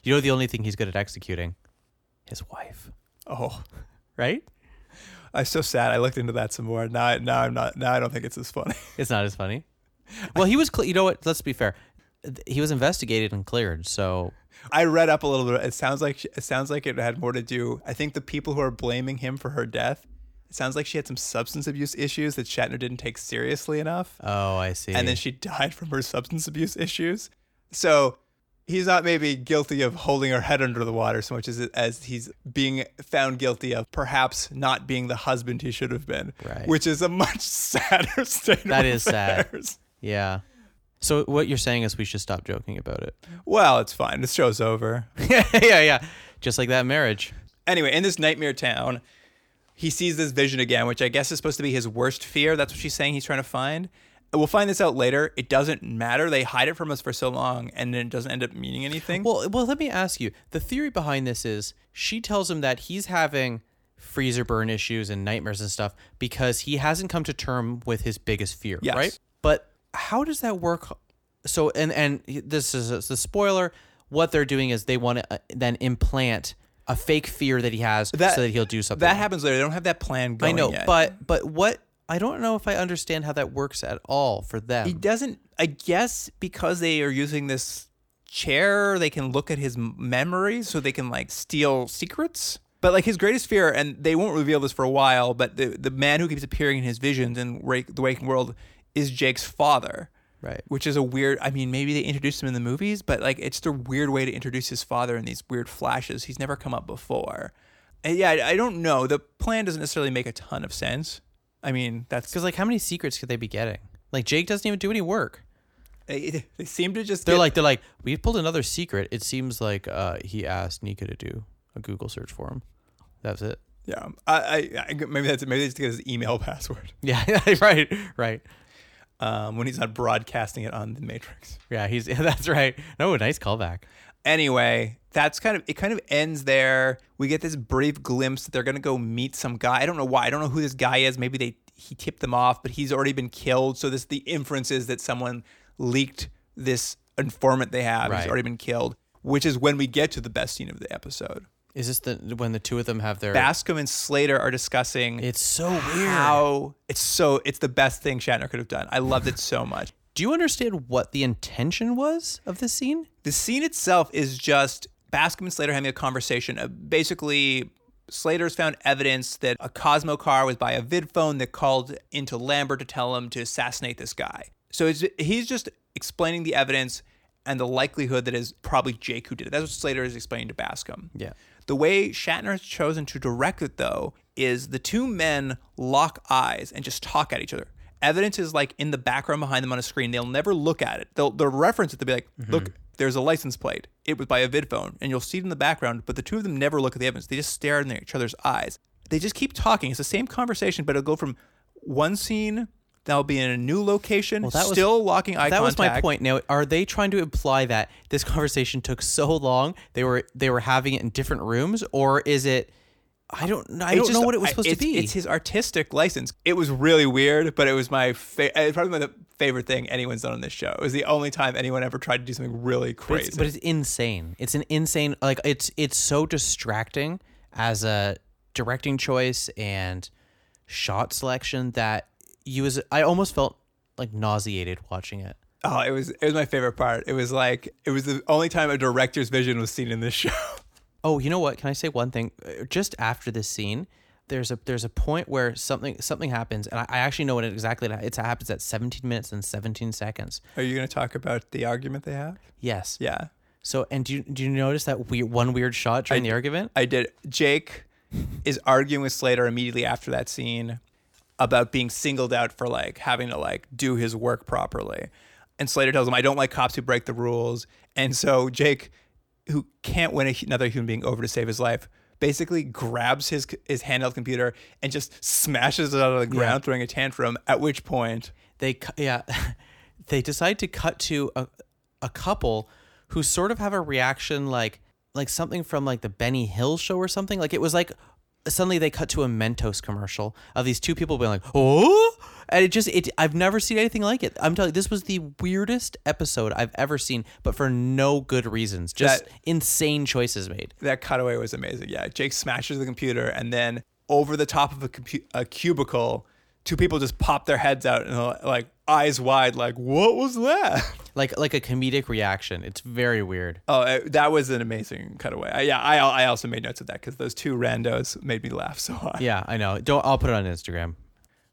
you know the only thing he's good at executing his wife Oh, right I'm so sad. I looked into that some more. Now, I- now I'm not. Now I don't think it's as funny. It's not as funny. *laughs* Well, he was. Cle- you know what? Let's be fair. He was investigated and cleared. So I read up a little bit. It sounds like it sounds like it had more to do. I think the people who are blaming him for her death. It sounds like she had some substance abuse issues that Shatner didn't take seriously enough, oh, I see. and then she died from her substance abuse issues. So he's not maybe guilty of holding her head under the water so much as as he's being found guilty of perhaps not being the husband he should have been, Right. which is a much *laughs* sadder state. That is sad. yeah. So what you're saying is we should stop joking about it. Well, it's fine. This show's over. yeah, *laughs* yeah, yeah. Just like that marriage. Anyway, in this nightmare town, he sees this vision again, which I guess is supposed to be his worst fear. That's what she's saying he's trying to find. We'll find this out later. It doesn't matter. They hide it from us for so long, and then it doesn't end up meaning anything. Well, well, let me ask you. The theory behind this is she tells him that he's having freezer burn issues and nightmares and stuff because he hasn't come to term with his biggest fear, Yes. right? But how does that work? So, and and this is the spoiler. What they're doing is they want to uh, then implant a fake fear that he has That- so that he'll do something. that happens later. They don't have that plan I know, yet. but but what I don't know if I understand how that works at all for them. he doesn't. I guess because they are using this chair, they can look at his m- memories, so they can like steal secrets. But like his greatest fear, and they won't reveal this for a while, but the the man who keeps appearing in his visions in Wake, the waking world is Jake's father. Right. Which is a weird. I mean, maybe they introduced him in the movies, but like it's a weird way to introduce his father in these weird flashes. He's never come up before. And yeah, I, I don't know. The plan doesn't necessarily make a ton of sense. I mean, that's Because like, how many secrets could they be getting? Like Jake doesn't even do any work. they, they seem to just They're get- like they're like we pulled another secret. It seems like uh, he asked Nika to do a Google search for him. That's it. yeah. I, I, I maybe that's maybe they just get his email *laughs* password Yeah, *laughs* right, right. Um, when he's not broadcasting it on the Matrix. Yeah, he's *laughs* that's right. No, nice callback. anyway, that's kind of it. Kind of ends there. We get this brief glimpse that they're gonna go meet some guy. I don't know why. I don't know who this guy is. Maybe they he tipped them off, but he's already been killed. So this the inference is that someone leaked this informant they have. He's already been killed. Which is when we get to the best scene of the episode. Is this the when the two of them have their? Bascom and Slater are discussing It's so weird. how it's so it's the best thing Shatner could have done. I loved it so *sighs* much. Do you understand what the intention was of this scene? The scene itself is just Bascom and Slater having a conversation. Uh, basically, Slater's found evidence that a Cosmo car was by a vid phone that called into Lambert to tell him to assassinate this guy. So it's, he's just explaining the evidence and the likelihood that is probably Jake who did it. That's what Slater is explaining to Bascom. Yeah. The way Shatner has chosen to direct it, though, is the two men lock eyes and just talk at each other. Evidence is like in the background behind them on a screen. They'll never look at it. They'll, they'll reference it. They'll be like, mm-hmm. look, there's a license plate. It was by a vidphone. And you'll see it in the background, but the two of them never look at the evidence. They just stare in each other's eyes. They just keep talking. It's the same conversation, but it'll go from one scene that'll be in a new location, that was- still locking eye that was my point. Now, are they trying to imply that this *laughs* conversation took so long they were they were having it in different rooms, or is it? I don't. I It's don't know what it was supposed it's, to be. It's his artistic license. It was really weird, but it was my fa- probably my favorite thing anyone's done on this show. It was the only time anyone ever tried to do something really But crazy. it's, but it's insane. It's an insane like it's it's so distracting as a directing choice and shot selection that you as I almost felt like nauseated watching it. oh, it was it was my favorite part. It was like it was the only time a director's vision was seen in this *laughs* show. Oh, you know what? Can I say one thing? Uh, Just after this scene, there's a there's a point where something something happens, and I, I actually know what it exactly it happens at 17 minutes and 17 seconds. Are you going to talk about the argument they have? Yes. Yeah, So, and do you, do you notice that weird one weird shot during the argument? I did. Jake is arguing with Slater immediately after that scene about being singled out for like having to like do his work properly. And Slater tells him, I don't like cops who break the rules. And so Jake, who can't win another human being over to save his life, basically grabs his his handheld computer and just smashes it out of the ground, throwing a tantrum. At which point, they cu- yeah *laughs* they decide to cut to a, a couple who sort of have a reaction like like something from like the Benny Hill show or something like it was like suddenly they cut to a Mentos commercial of these two people being like oh? And it just it I've never seen anything like it. I'm telling you this was the weirdest episode I've ever seen but for no good reasons. Just That- insane choices made. That cutaway was amazing. Yeah, Jake smashes the computer, and then over the top of a, compu- a cubicle, two people just pop their heads out and like eyes wide, like what was that? like like a comedic reaction it's very weird Oh, uh, that was an amazing cutaway. I, yeah, I I also made notes of that because those two randos made me laugh so hard. yeah I know don't I'll put it on Instagram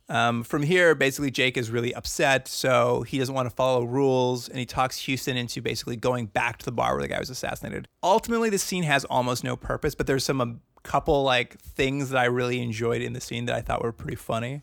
Um, from here, basically, Jake is really upset, so he doesn't want to follow rules, and he talks Houston into basically going back to the bar where the guy was assassinated. Ultimately, the scene has almost no purpose, but there's some a couple like things that I really enjoyed in the scene that I thought were pretty funny.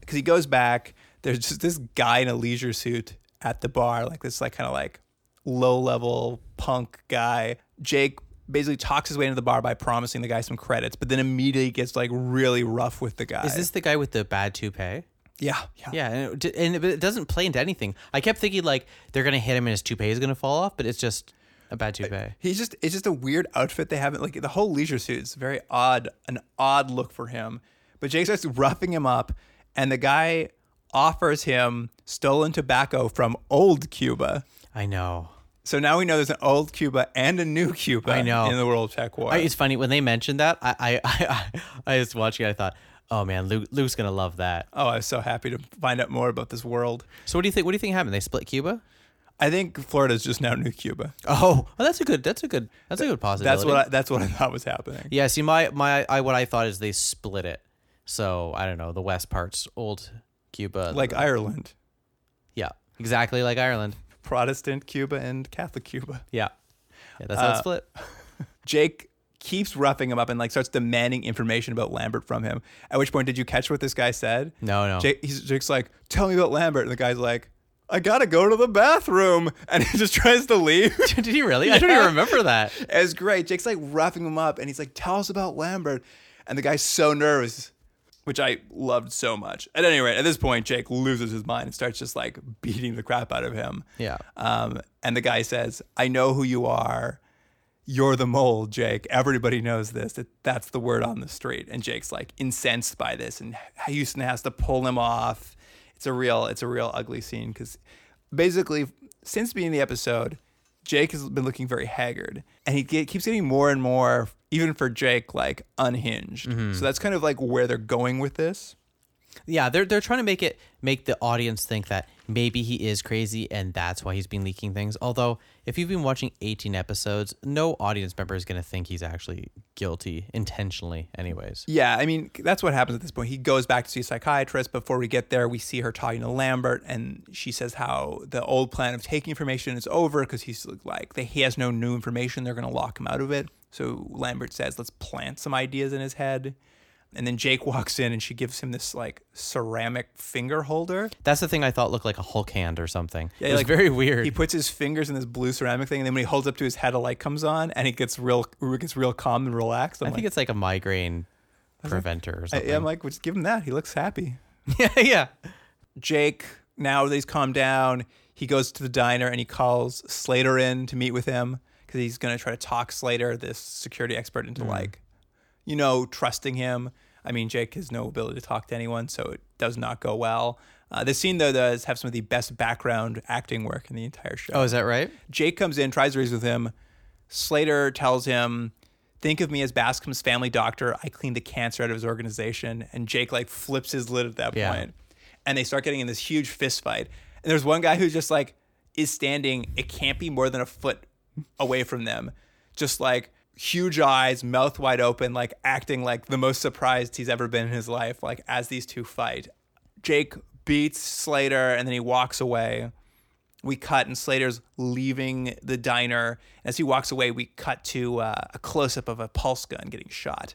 Because he goes back, there's just this guy in a leisure suit at the bar, like this like kind of like low level punk guy. Jake basically talks his way into the bar by promising the guy some credits, but then immediately gets like really rough with the guy. is this the guy with the bad toupee Yeah, yeah. Yeah, and it, and it, doesn't play into anything. I kept thinking like they're gonna hit him and his toupee is gonna fall off, but it's just a bad uh, toupee. He's just it's just a weird outfit they have. Like the whole leisure suit is very odd, an odd look for him. But Jake starts roughing him up, and the guy offers him stolen tobacco from old Cuba. I know. So now we know there's an old Cuba and a new Cuba I know. in the World TekWar. I, it's funny when they mentioned that. I I, *laughs* I I was watching. it, I thought, oh man, Luke, Luke's gonna love that. oh, I was so happy to find out more about this world. So what do you think? What do you think happened? They split Cuba. I think Florida's just now New Cuba. Oh, well, that's a good. That's a good. That's a good possibility. That's what I, that's what I thought was happening. Yeah. See, my my I what I thought is they split it. So I don't know. The west part's old Cuba. Like Ireland, yeah, exactly like Ireland. Protestant Cuba and Catholic Cuba. *laughs* Yeah. Yeah, that's how Uh, it's split. *laughs* Jake keeps roughing him up and like starts demanding information about Lambert from him. At which point, did you catch what this guy said? No, no. Jake, he's, Jake's like, "Tell me about Lambert," and the guy's like, "I gotta go to the bathroom," *laughs* and he just tries to leave. Did he really? I don't even remember that. It's great. Jake's like roughing him up, and he's like, "Tell us about Lambert," and the guy's so nervous, which I loved so much. At any rate, at this point, Jake loses his mind and starts just like beating the crap out of him. Yeah. Um, and the guy says, "I know who you are. You're the mole, Jake. Everybody knows this. That that's the word on the street." And Jake's like incensed by this, and Houston has to pull him off. It's a real, it's a real ugly scene because basically, since being the episode, Jake has been looking very haggard, and he get, keeps getting more and more, even for Jake, like unhinged. Mm-hmm. So that's kind of like where they're going with this. Yeah, they're they're trying to make it make the audience think that maybe he is crazy and that's why he's been leaking things. Although, if you've been watching 18 episodes, no audience member is going to think he's actually guilty intentionally anyways. Yeah, I mean, that's what happens at this point. He goes back to see a psychiatrist. Before we get there, we see her talking to Lambert, and she says how the old plan of taking information is over because he's like, they, he has no new information. They're going to lock him out of it. So Lambert says, let's plant some ideas in his head. And then Jake walks in and she gives him this like ceramic finger holder. That's the thing I thought looked like a Hulk hand or something. it was like, very weird. He puts his fingers in this blue ceramic thing, and then when he holds up to his head, a light comes on, and he gets real, gets real calm and relaxed. I'm I like, think it's like a migraine preventer or I, something. I'm like, well, just give him that. He looks happy. *laughs* yeah, yeah. Jake, now that he's calmed down, he goes to the diner and he calls Slater in to meet with him because he's going to try to talk Slater, this security expert, into like, you know, trusting him. I mean, Jake has no ability to talk to anyone, so it does not go well. Uh, this scene, though, does have some of the best background acting work in the entire show. Oh, is that right? Jake comes in, tries to reason with him. Slater tells him, "Think of me as Bascom's family doctor. I cleaned the cancer out of his organization." And Jake like flips his lid at that Yeah. point. and they start getting in this huge fist fight. And there's one guy who's just like is standing. It can't be more than a foot away from them, just like huge eyes, mouth wide open, like acting like the most surprised he's ever been in his life. Like as these two fight, Jake beats Slater, and then he walks away we cut and Slater's leaving the diner. As he walks away, we cut to uh, a close up of a pulse gun getting shot.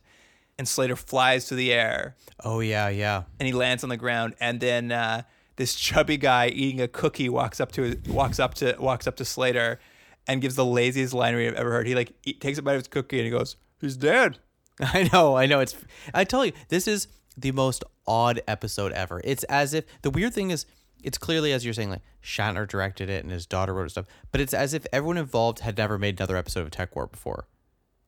And Slater flies through the air Oh yeah, yeah. and he lands on the ground. And then uh, this chubby guy eating a cookie walks up to walks up to walks up to Slater and gives the laziest line we've ever heard. He like eat, takes a bite of his cookie and he goes, "He's dead." *laughs* I know, I know. It's. I tell you, this is the most odd episode ever. It's as if the weird thing is, it's clearly as you're saying, like Shatner directed it and his daughter wrote stuff, but it's as if everyone involved had never made another episode of TekWar before.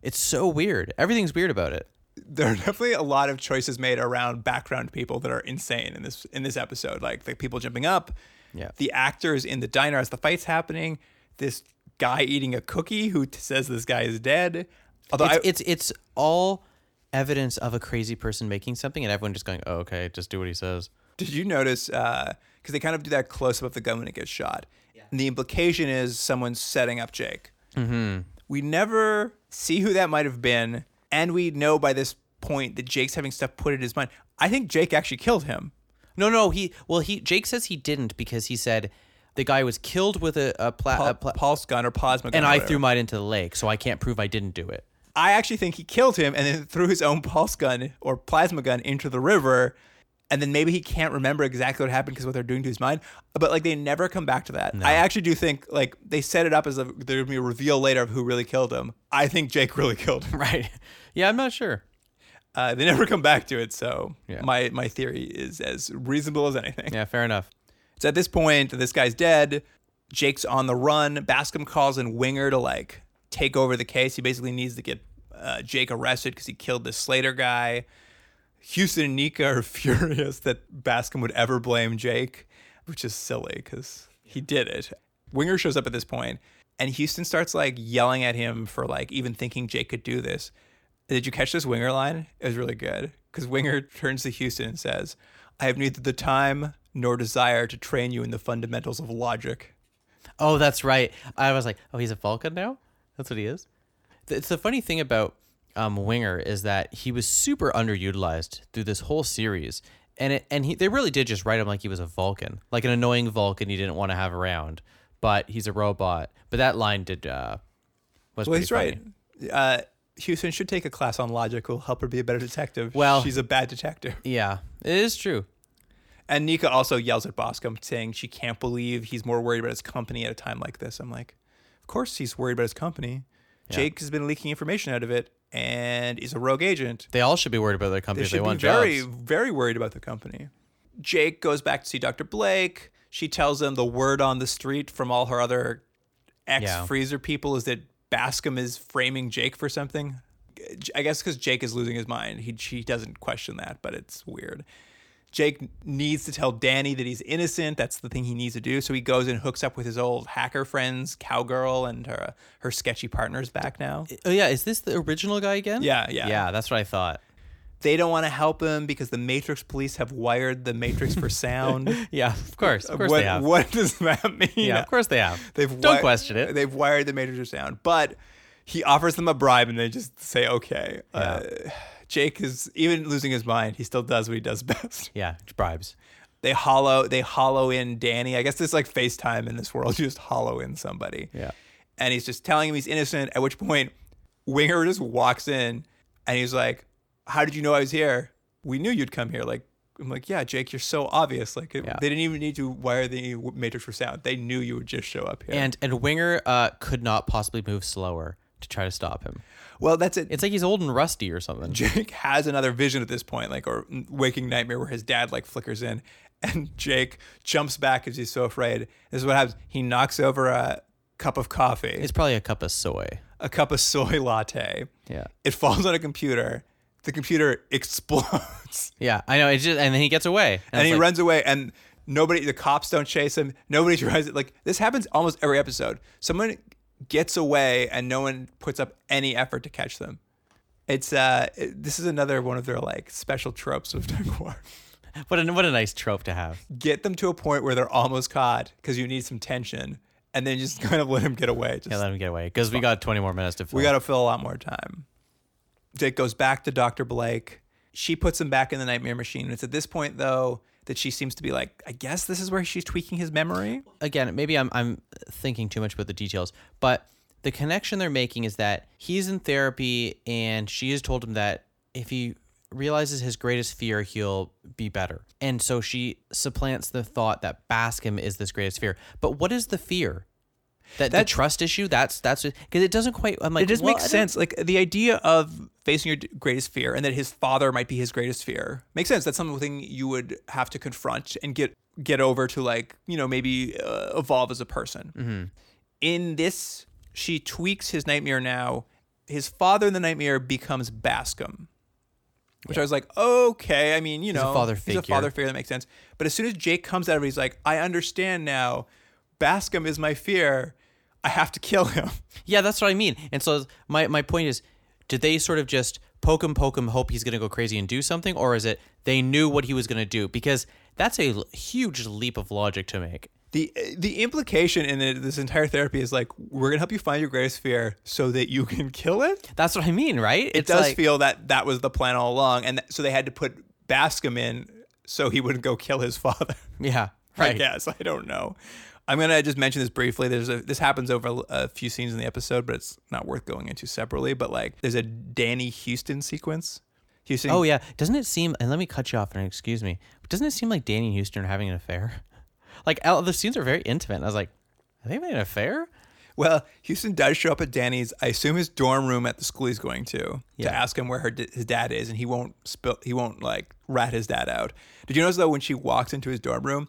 It's so weird. Everything's weird about it. there are definitely a lot of choices made around background people that are insane in this in this episode. Like the people jumping up, Yeah. the actors in the diner as the fight's happening, this guy eating a cookie who t- says this guy is dead. Although It's, I, it's it's all evidence of a crazy person making something, and everyone just going, "Oh, okay, just do what he says." did you notice? Because they kind of do that close up of the gun when it gets shot, and the implication is someone's setting up Jake. Mm-hmm. We never see who that might have been, and we know by this point that Jake's having stuff put in his mind. I think Jake actually killed him. No, no, he well, he Jake says he didn't because he said the guy was killed with a, a, pla- Pul- a pla- pulse gun or plasma gun. and I threw mine into the lake, so I can't prove I didn't do it. I actually think he killed him and then threw his own pulse gun or plasma gun into the river. And then maybe he can't remember exactly what happened because what they're doing to his mind. But like they never come back to that. I actually do think like they set it up as a there'll be a reveal later of who really killed him. I think Jake really killed him. *laughs* Right? Yeah, I'm not sure. Uh, they never come back to it. So Yeah. my my theory is as reasonable as anything. Yeah, fair enough. So at this point, this guy's dead. Jake's on the run. Bascom calls in Winger to like take over the case. He basically needs to get uh, Jake arrested because he killed this Slater guy. Houston and Nika are *laughs* furious that Bascom would ever blame Jake, which is silly because he did it. Winger shows up at this point, and Houston starts like yelling at him for like even thinking Jake could do this. Did you catch this Winger line? It was really good because Winger turns to Houston and says, "I have neither the time nor desire to train you in the fundamentals of logic." Oh, that's right. I was like, oh, he's a Vulcan now. That's what he is. It's the funny thing about um, Winger is that he was super underutilized through this whole series, and it and he they really did just write him like he was a Vulcan, like an annoying Vulcan you didn't want to have around, but he's a robot. But that line did uh, was Well, he's right. Uh, Houston should take a class on logic. Will help her be a better detective. Well- she's a bad detective. Yeah, it is true. And Nika also yells at Bascom, saying she can't believe he's more worried about his company at a time like this. I'm like, of course he's worried about his company. Jake has been leaking information out of it, and he's a rogue agent. They all should be worried about their They company if should they be very, jobs. very worried about the company. Jake goes back to see Dr. Blake. She tells him the word on the street from all her other ex Yeah. freezer people is that Bascom is framing Jake for something. I guess because Jake is losing his mind. He she doesn't question that, but it's weird. Jake needs to tell Danny that he's innocent. That's the thing he needs to do. So he goes and hooks up with his old hacker friends, Cowgirl, and her her sketchy partners back now. Oh yeah, is this the original guy again? Yeah, yeah. yeah. That's what I thought. They don't want to help him because the Matrix police have wired the Matrix for sound. *laughs* Yeah, of course, of course what, they have. what does that mean? Yeah, of course they have. They've Don't wi- question it. They've wired the Matrix for sound, but he offers them a bribe, and they just say okay. Uh, Jake is even losing his mind. He still does what he does *laughs* best. Yeah, bribes. They hollow they hollow in Danny. I guess this like FaceTime in this world. *laughs* You just hollow in somebody. Yeah. And he's just telling him he's innocent. At which point, Winger just walks in, and he's like, "How did you know I was here? We knew you'd come here." Like. I'm like, yeah, Jake, you're so obvious. Like, it, Yeah. they didn't even need to wire the Matrix for sound. They knew you would just show up here. And and Winger uh, could not possibly move slower to try to stop him. well, that's it. It's like he's old and rusty or something. Jake *laughs* has another vision at this point, like or waking nightmare where his dad like flickers in, and *laughs* Jake jumps back because he's so afraid. This is what happens. He knocks over a cup of coffee, It's probably a cup of soy. a cup of soy *laughs* latte. Yeah. It falls on a computer. The computer explodes, Yeah, I know. It's just, and then he gets away, and it's he like- runs away. And nobody, the cops don't chase him. Nobody tries it. Like this happens almost every episode. Someone gets away, and no one puts up any effort to catch them. It's uh, it- this is another one of their like special tropes of *laughs* TekWar. What a what a nice trope to have. get them to a point where they're almost caught because you need some tension, and then just *laughs* kind of let them get away. Just, Yeah, let them get away because we got 20 more minutes to fill. we got to fill a lot more time. Jake goes back to Dr. Blake. She puts him back in the nightmare machine. It's at this point, though, that she seems to be like, I guess this is where she's tweaking his memory. again, maybe I'm I'm thinking too much about the details, but the connection they're making is that he's in therapy and she has told him that if he realizes his greatest fear, he'll be better. And so she supplants the thought that Bascom is this greatest fear. But what is the fear? That, the That- trust issue? That's that's because it doesn't quite. I'm like, it just well, makes sense. Like the idea of facing your greatest fear and that his father might be his greatest fear makes sense. That's something you would have to confront and get get over to like you know maybe uh, evolve as a person. Mm-hmm. In this, she tweaks his nightmare. Now, his father in the nightmare becomes Bascom. Which I was like, okay. I mean, you a know, father He's a father figure that makes sense. But as soon as Jake comes out of it, he's like, I understand now. Bascom is my fear. I have to kill him. *laughs* Yeah, that's what I mean. And so my my point is, did they sort of just poke him, poke him, hope he's going to go crazy and do something, or is it they knew what he was going to do? Because that's a huge leap of logic to make. the the implication in this entire therapy is like we're gonna help you find your greatest fear so that you can kill it. That's what I mean, right? It does feel that that was the plan all along, and th- so they had to put Bascom in so he wouldn't go kill his *laughs* father. yeah, I right. guess I don't know. I'm gonna just mention this briefly. There's a this happens over a few scenes in the episode, but it's not worth going into separately. But like, there's a Danny Houston sequence. Houston. Oh yeah, doesn't it seem? And let me cut you off and excuse me. But doesn't it seem like Danny and Houston are having an affair? *laughs* Like the scenes are very intimate. And I was like, are they having an affair? Well, Houston does show up at Danny's. I assume his dorm room at the school he's going to Yeah. to ask him where her his dad is, and he won't spill. He won't like rat his dad out. Did you notice though when she walks into his dorm room,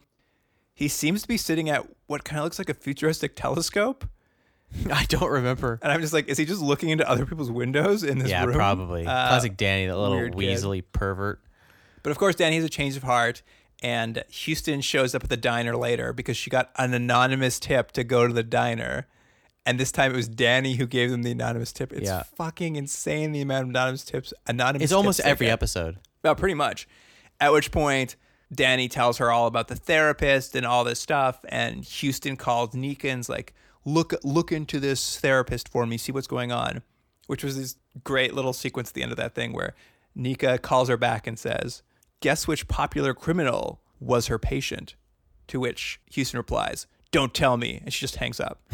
he seems to be sitting at what kind of looks like a futuristic telescope, *laughs* I don't remember. and I'm just like, is he just looking into other people's windows in this Yeah, room? Yeah, probably. Uh, Classic Danny, that little weird kid. weaselly pervert. But of course, Danny has a change of heart, and Houston shows up at the diner later because she got an anonymous tip to go to the diner. And this time it was Danny who gave them the anonymous tip. It's Yeah. fucking insane the amount of anonymous tips. Anonymous. It's almost tips they every episode. Well, pretty much. At which point, Danny tells her all about the therapist and all this stuff, and Houston calls Nika and's like, "Look, look into this therapist for me, see what's going on." Which was this great little sequence at the end of that thing where Nika calls her back and says, "Guess which popular criminal was her patient?" To which Houston replies, "Don't tell me," and she just hangs up. *laughs*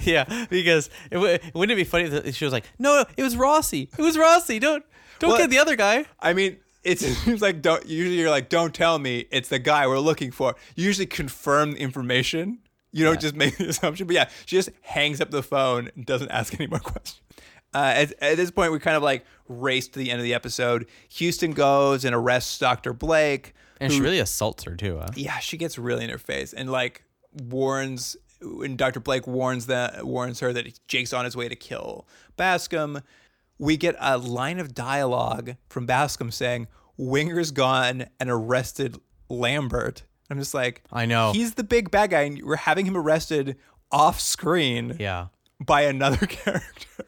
yeah, because it, w- wouldn't it be funny if she was like, "No, it was Rossi. It was Rossi. Don't don't Well- get the other guy." I mean, it seems *laughs* like don't usually you're like, don't tell me it's the guy we're looking for. You usually confirm the information. You don't just *laughs* make the assumption. But yeah, she just hangs up the phone and doesn't ask any more *laughs* questions. Uh, at, at this point, we kind of like race to the end of the episode. Houston goes and arrests Dr. Blake. And she really assaults her too. Huh? Yeah, she gets really in her face and like warns and Dr. Blake warns that warns her that Jake's on his way to kill Bascom. We get a line of dialogue from Bascom saying, Winger's gone and arrested Lambert. I'm just like, I know. He's the big bad guy, and we're having him arrested off screen Yeah. by another *laughs* character.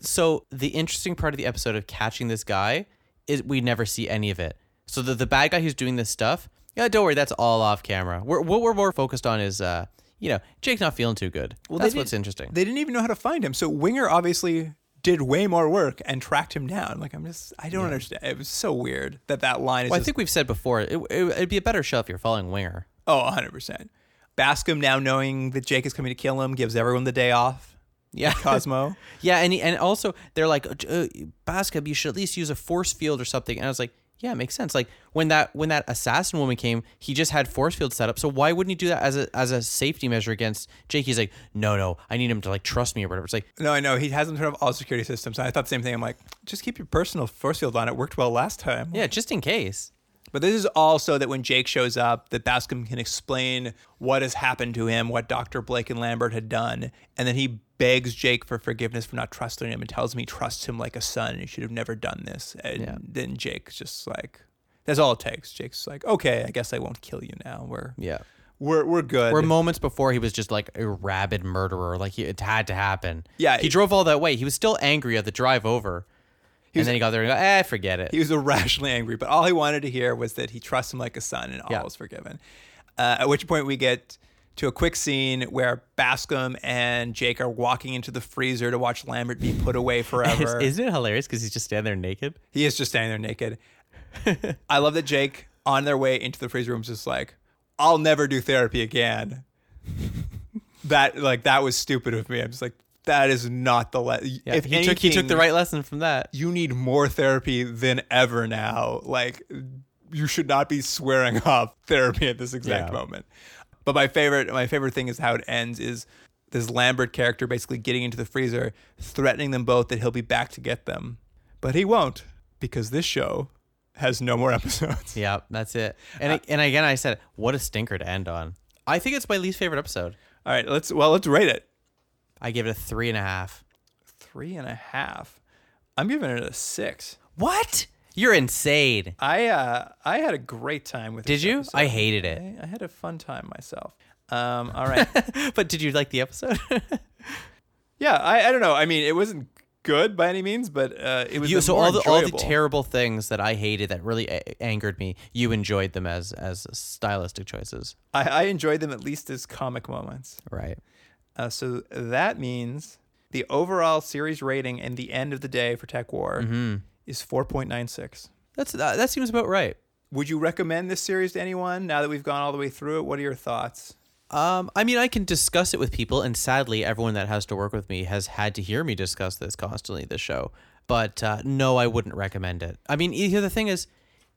So the interesting part of the episode of catching this guy is we never see any of it. So the the bad guy who's doing this stuff, yeah, don't worry, that's all off camera. We're, what we're more focused on is, uh, you know, Jake's not feeling too good. Well, that's what's interesting. They didn't even know how to find him. So Winger obviously did way more work and tracked him down. Like, I'm just, I don't understand. It was so weird that that line is well, I just think we've said before, it, it, it'd be a better show if you're following Winger. Oh, 100%. Bascom, now knowing that Jake is coming to kill him, gives everyone the day off. Yeah. Cosmo. *laughs* Yeah, and he, and also they're like, uh, Bascom, you should at least use a force field or something. And I was like, yeah, it makes sense. Like when that when that assassin woman came, he just had force field set up. So why wouldn't he do that as a as a safety measure against Jake? He's like, no, no, I need him to like trust me or whatever. It's like, no, I know. He hasn't turned off all security systems. And I thought the same thing. I'm like, just keep your personal force field on. It worked well last time. yeah, just in case. But this is also that when Jake shows up, that Bascom can explain what has happened to him, what Dr. Blake and Lambert had done. And then he begs Jake for forgiveness for not trusting him and tells him he trusts him like a son and he should have never done this. And Yeah. then Jake's just like, that's all it takes. Jake's like, okay, I guess I won't kill you now. We're, Yeah. we're, we're good. Where moments before he was just like a rabid murderer, like he, it had to happen. Yeah, he it- drove all that way. He was still angry at the drive over, and then he got there and go, eh, forget it. He was *laughs* irrationally angry, but all he wanted to hear was that he trusts him like a son and all Yeah. is forgiven. Uh, at which point we get to a quick scene where Bascom and Jake are walking into the freezer to watch Lambert be put away *laughs* forever. Isn't it hilarious because he's just standing there naked? he is just standing there naked. *laughs* I love that Jake, on their way into the freezer room, is just like, I'll never do therapy again. that like that was stupid of me. I'm just like, that is not the le- Yeah, if he took he took the right lesson from that. you need more therapy than ever now. Like you should not be swearing *laughs* off therapy at this exact Yeah. moment. But my favorite my favorite thing is how it ends is this Lambert character basically getting into the freezer, threatening them both that he'll be back to get them. But he won't because this show has no more *laughs* episodes. Yeah, that's it. And uh, I- and again, I said, what a stinker to end on. I think it's my least favorite episode. All right, let's well let's rate it. I give it a three and a half. Three and a half. I'm giving it a six. What? You're insane. I uh I had a great time with Did you? episode. I hated it. I, I had a fun time myself. Um, all right. *laughs* but did you like the episode? *laughs* Yeah, I, I don't know. I mean, it wasn't good by any means, but uh, it was you, so all the all the terrible things that I hated that really a- angered me, you enjoyed them as as stylistic choices, I, I enjoyed them at least as comic moments. right? Uh, so that means the overall series rating and the end of the day for TekWar Mm-hmm. Is four point nine six. That's that, that seems about right. Would you recommend this series to anyone now that we've gone all the way through it? What are your thoughts? Um, I mean, I can discuss it with people, and sadly, everyone that has to work with me has had to hear me discuss this constantly. This show, but uh, no, I wouldn't recommend it. I mean, here the thing is,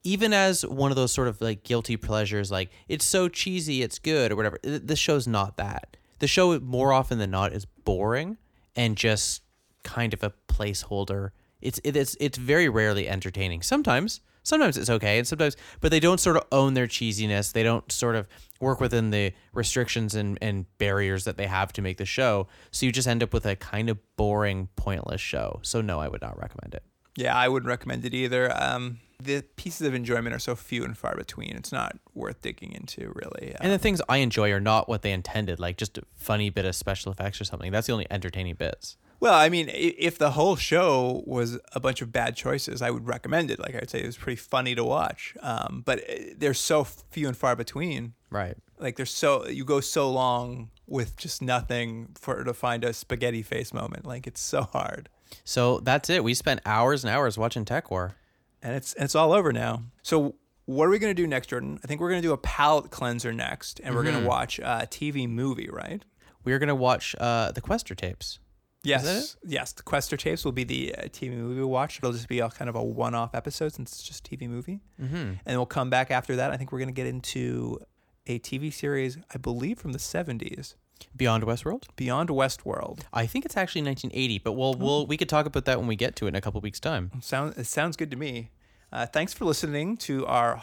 even as one of those sort of like guilty pleasures, like it's so cheesy, it's good or whatever. th- This show's not that. The show more often than not is boring and just kind of a placeholder. It's it's it's very rarely entertaining. Sometimes sometimes it's okay and sometimes but they don't sort of own their cheesiness. They don't sort of work within the restrictions and, and barriers that they have to make the show. So you just end up with a kind of boring, pointless show. So no, I would not recommend it. Yeah, I wouldn't recommend it either. Um, the pieces of enjoyment are so few and far between. It's not worth digging into, really. Uh, And the things I enjoy are not what they intended, like just a funny bit of special effects or something. That's the only entertaining bits. Well, I mean, if the whole show was a bunch of bad choices, I would recommend it. Like I'd say, it was pretty funny to watch. Um, but there's so few and far between. Right. Like there's so you go so long with just nothing for to find a spaghetti face moment. Like it's so hard, So that's it. We spent hours and hours watching TekWar. and it's it's all over now. So what are we gonna do next, Jordan? I think we're gonna do a palate cleanser next, and we're gonna watch a TV movie, right? We are gonna watch uh, the Questor tapes. Yes, yes. The Questor tapes will be the uh, TV movie we'll watch. It'll just be a kind of a one-off episode since it's just TV movie, mm-hmm. and we'll come back after that. I think we're gonna get into a TV series, I believe, from the '70s, Beyond Westworld. Beyond Westworld. I think it's actually 1980, but we'll we'll we could talk about that when we get to it in a couple weeks' time. Sounds it sounds good to me. Uh, thanks for listening to our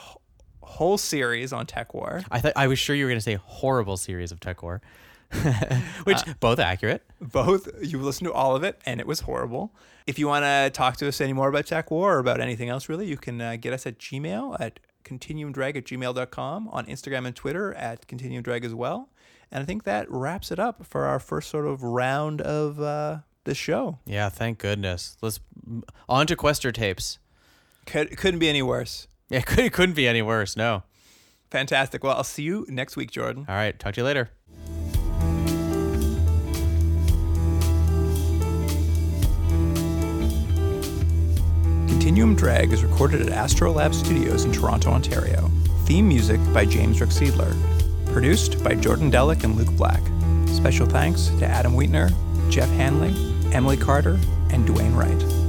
whole series on TekWar. I thought I was sure you were gonna say horrible series of TekWar, *laughs* which both accurate. Both you listened to all of it, and it was horrible. If you want to talk to us any more about TekWar or about anything else, really, you can uh, get us at Gmail at continuumdrag at gmail.com, on Instagram and Twitter at continuumdrag as well. And I think that wraps it up for our first sort of round of uh, the show. Yeah, thank goodness. Let's on to Questor tapes. Could, couldn't be any worse. *laughs* Yeah, it could, it couldn't be any worse. No. Fantastic. Well, I'll see you next week, Jordan. All right, talk to you later. Continuum Drag is recorded at Astrolab Studios in Toronto, Ontario. Theme music by James Rickseidler. Produced by Jordan Delick and Luke Black. Special thanks to Adam Wheatner, Jeff Hanley, Emily Carter, and Dwayne Wright.